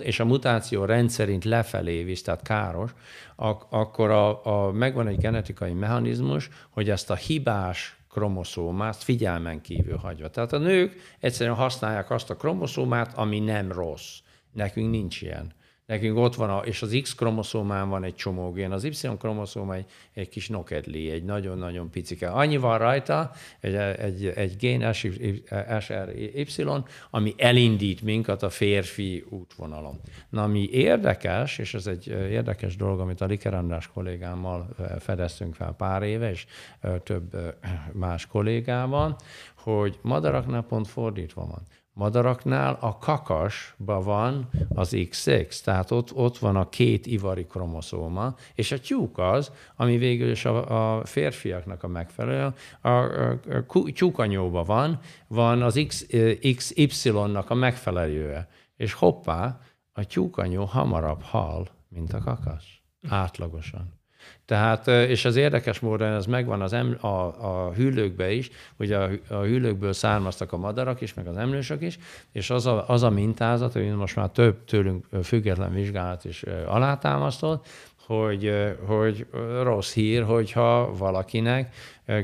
Speaker 2: és a mutáció rendszerint lefelé visz, tehát káros, ak- akkor a, a, megvan egy genetikai mechanizmus, hogy ezt a hibás kromoszómát figyelmen kívül hagyva. Tehát a nők egyszerűen használják azt a kromoszómát, ami nem rossz. Nekünk nincs ilyen. Nekünk ott van, a, és az X-kromoszómán van egy csomó gén, az Y-kromoszóma egy, egy kis nokedli, egy nagyon-nagyon picike. Annyi van rajta, egy, egy, egy gén SRY, ami elindít minket a férfi útvonalon. Na, ami érdekes, és ez egy érdekes dolog, amit a Liker András kollégámmal fedeztünk fel pár éve, és több más kollégával, hogy madaraknál pont fordítva van madaraknál a kakasban van az XX, tehát ott, ott van a két ivari kromoszóma, és a tyúk az, ami végül is a, a férfiaknak a megfelelő, a, a, a tyúkanyóban van, van az XY-nak a megfelelője. és hoppá, a tyúkanyó hamarabb hal, mint a kakasz. Átlagosan. Tehát, és az érdekes módon ez megvan az em, a, a hűlőkbe is, ugye a, a hűlőkből származtak a madarak is, meg az emlősök is, és az a, az a mintázat, hogy most már több tőlünk független vizsgálat is alátámasztott, hogy, hogy rossz hír, hogyha valakinek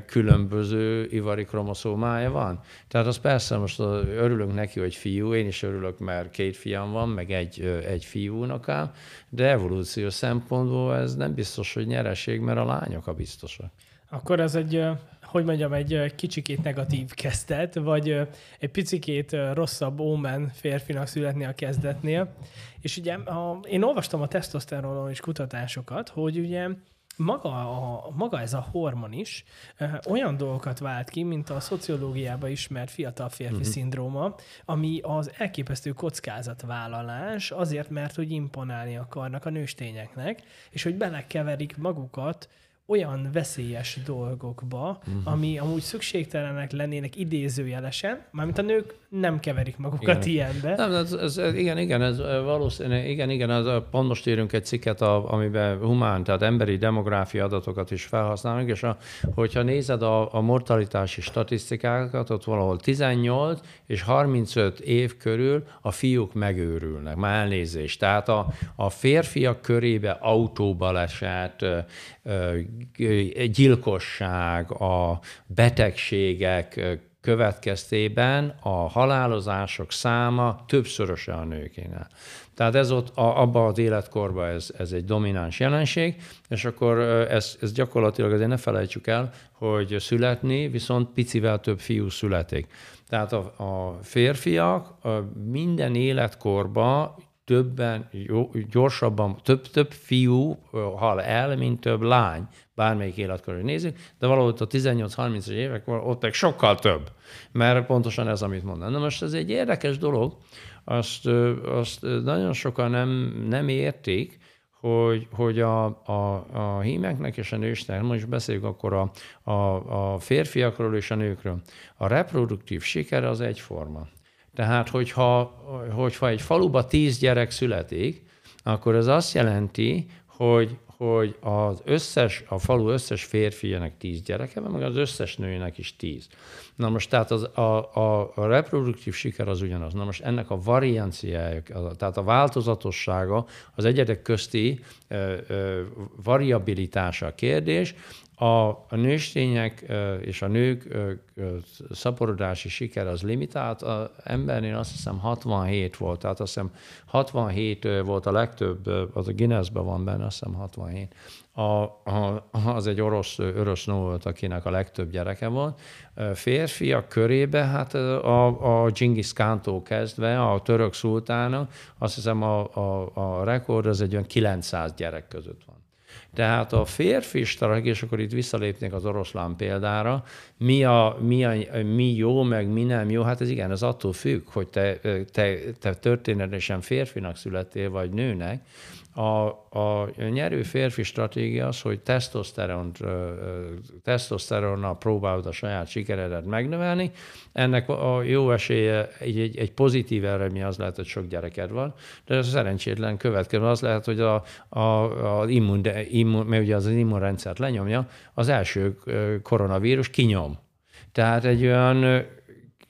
Speaker 2: különböző ivari kromoszómája van. Tehát az persze most örülünk neki, hogy fiú, én is örülök, mert két fiam van, meg egy, egy fiú unokám, de evolúció szempontból ez nem biztos, hogy nyereség, mert a lányok a biztosak.
Speaker 1: Akkor ez egy hogy mondjam, egy kicsikét negatív kezdet, vagy egy picikét rosszabb ómen férfinak születni a kezdetnél. És ugye a, én olvastam a tesztoszteronról is kutatásokat, hogy ugye maga, a, maga ez a hormon is ö, olyan dolgokat vált ki, mint a szociológiában ismert fiatal férfi uh-huh. szindróma, ami az elképesztő kockázatvállalás azért, mert hogy imponálni akarnak a nőstényeknek, és hogy belekeverik magukat olyan veszélyes dolgokba, uh-huh. ami amúgy szükségtelenek lennének idézőjelesen, mármint a nők nem keverik magukat igen. ilyenbe.
Speaker 2: Nem, ez, ez, igen, igen, ez valószínűleg, igen, igen, ez, pont most írunk egy cikket, a, amiben humán, tehát emberi demográfia adatokat is felhasználunk, és a, hogyha nézed a, a mortalitási statisztikákat, ott valahol 18 és 35 év körül a fiúk megőrülnek, már elnézést. Tehát a, a férfiak körébe autóbaleset, gyilkosság, a betegségek következtében a halálozások száma többszöröse a nőkénál. Tehát ez ott a, abban az életkorban ez, ez egy domináns jelenség, és akkor ez, ez gyakorlatilag azért ne felejtsük el, hogy születni viszont picivel több fiú születik. Tehát a, a férfiak a minden életkorban többen, gyorsabban, több, több fiú hal el, mint több lány, bármelyik életkorra nézzük, de valahol a 18-30-as évek, ott meg sokkal több, mert pontosan ez, amit mondanom. Na most ez egy érdekes dolog, azt, azt nagyon sokan nem, nem értik, hogy, hogy a, a, a hímeknek és a nősnek, most beszéljük akkor a, a, a férfiakról és a nőkről, a reproduktív siker az egyforma. Tehát, hogyha, hogyha egy faluba tíz gyerek születik, akkor ez azt jelenti, hogy, hogy az összes, a falu összes férfiának tíz gyereke van, meg az összes nőnek is tíz. Na most tehát az, a, a, a reproduktív siker az ugyanaz. Na most ennek a varianciája, tehát a változatossága, az egyedek közti ö, ö, variabilitása a kérdés, a, a nőstények és a nők szaporodási siker az limitált. Az embernél azt hiszem 67 volt, tehát azt hiszem 67 volt a legtöbb, az a Guinnessben van benne, azt hiszem 67. A, a, az egy orosz, orosz nő volt, akinek a legtöbb gyereke volt. Férfiak körébe, hát a, a Genghis Kántól kezdve, a török szultána, azt hiszem a, a, a rekord az egy olyan 900 gyerek között van. Tehát a férfi stratégia, és akkor itt visszalépnék az oroszlán példára, mi, a, mi, a, mi jó, meg mi nem jó, hát ez igen, ez attól függ, hogy te, te, te történetesen férfinak születtél, vagy nőnek, a, a nyerő férfi stratégia az, hogy tesztoszteronnal próbálod a saját sikeredet megnövelni. Ennek a jó esélye, egy, egy, egy pozitív eredmény az lehet, hogy sok gyereked van, de ez szerencsétlen következő az lehet, hogy a, a, a immun, immun, mert ugye az immunrendszert lenyomja, az első koronavírus kinyom. Tehát egy olyan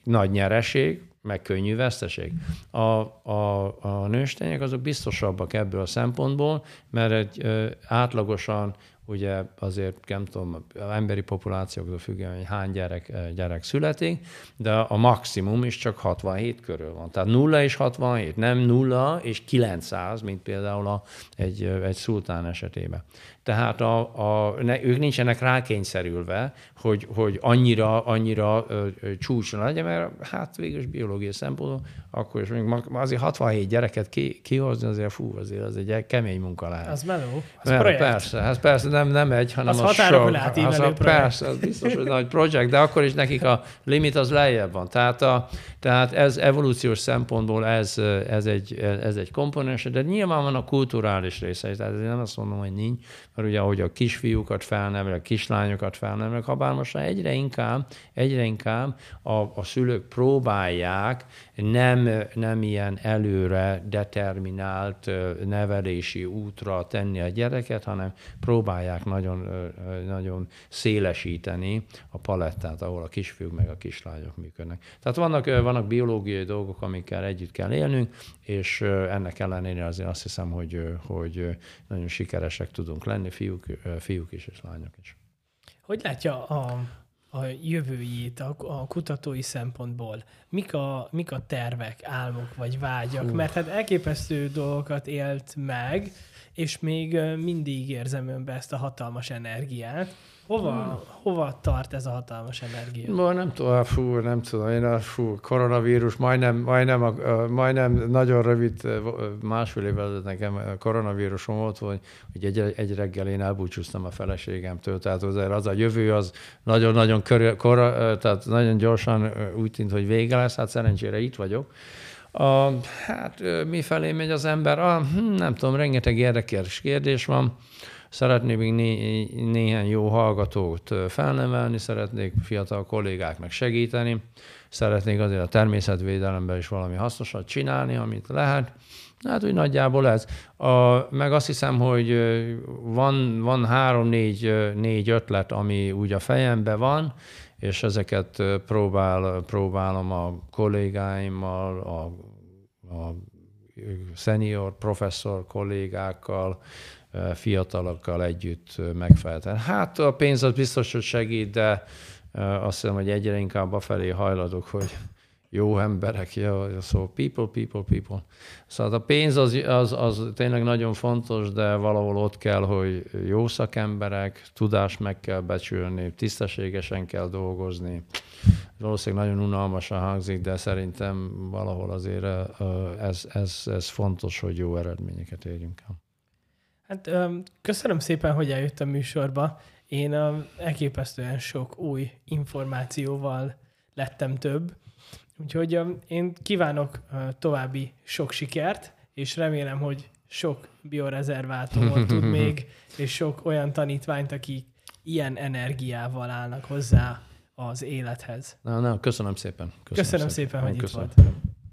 Speaker 2: nagy nyereség, meg könnyű veszteség. A, a, a nőstények azok biztosabbak ebből a szempontból, mert egy ö, átlagosan ugye azért nem tudom, emberi populációktól függően, hogy hány gyerek, gyerek születik, de a maximum is csak 67 körül van. Tehát 0 és 67, nem 0 és 900, mint például a, egy, egy szultán esetében. Tehát a, a, ne, ők nincsenek rákényszerülve, hogy, hogy annyira, annyira ö, ö, csúcson legyen, mert hát végül biológiai szempontból, akkor is még azért 67 gyereket ki, kihozni, azért fú, azért az egy kemény munka lehet.
Speaker 1: Az meló,
Speaker 2: az mert, projekt. Persze, hát persze, nem, nem egy, hanem
Speaker 1: Az
Speaker 2: az, sok.
Speaker 1: átívelő
Speaker 2: az a. Persze, az biztos, hogy nagy projekt, de akkor is nekik a limit az lejjebb van. Tehát, a, tehát ez evolúciós szempontból ez, ez, egy, ez egy komponens, de nyilván van a kulturális része, tehát én nem azt mondom, hogy nincs, mert ugye ahogy a kisfiúkat felnevelek, a kislányokat felnevelek, ha bár most már egyre inkább, egyre inkább a, a szülők próbálják nem, nem ilyen előre determinált nevelési útra tenni a gyereket, hanem próbálják nagyon, nagyon szélesíteni a palettát, ahol a kisfiúk meg a kislányok működnek. Tehát vannak, vannak biológiai dolgok, amikkel együtt kell élnünk, és ennek ellenére azért azt hiszem, hogy, hogy nagyon sikeresek tudunk lenni, fiúk, fiúk is és lányok is.
Speaker 1: Hogy látja a, a jövőjét a, a kutatói szempontból? Mik a, mik a tervek, álmok vagy vágyak? Mert hát elképesztő dolgokat élt meg, és még mindig érzem önbe ezt a hatalmas energiát. Hova, hova tart ez a hatalmas energia?
Speaker 2: Ma nem tudom, fú, nem tudom, én a fú, koronavírus, majdnem, majdnem, a, majdnem nagyon rövid, másfél évvel ezelőtt nekem a koronavírusom volt, hogy, hogy egy, egy reggel én elbúcsúztam a feleségemtől, tehát azért az a jövő az nagyon-nagyon körül, kora, tehát nagyon gyorsan úgy tűnt, hogy vége lesz, hát szerencsére itt vagyok. A, hát mifelé megy az ember? A, hm, nem tudom, rengeteg érdekes kérdés van. Szeretnék még né- néhány jó hallgatót felnevelni, szeretnék fiatal kollégáknak segíteni, szeretnék azért a természetvédelemben is valami hasznosat csinálni, amit lehet. Hát úgy nagyjából ez. A, meg azt hiszem, hogy van, van három-négy négy ötlet, ami úgy a fejemben van, és ezeket próbál, próbálom a kollégáimmal, a, a senior professzor kollégákkal, fiatalokkal együtt megfelelően. Hát a pénz az biztos, hogy segít, de azt hiszem, hogy egyre inkább afelé hajladok, hogy jó emberek, jó, szó people, people, people. Szóval a pénz az, az, az tényleg nagyon fontos, de valahol ott kell, hogy jó szakemberek, tudást meg kell becsülni, tisztességesen kell dolgozni. Valószínűleg nagyon unalmasan hangzik, de szerintem valahol azért ez, ez, ez fontos, hogy jó eredményeket érjünk el.
Speaker 1: Hát köszönöm szépen, hogy eljött a műsorba. Én elképesztően sok új információval lettem több. Úgyhogy én kívánok további sok sikert, és remélem, hogy sok biorezervátumot tud még, és sok olyan tanítványt, akik ilyen energiával állnak hozzá az élethez.
Speaker 2: Na, na, köszönöm szépen.
Speaker 1: Köszönöm, köszönöm szépen, szépen hogy
Speaker 2: köszönöm.
Speaker 1: itt volt.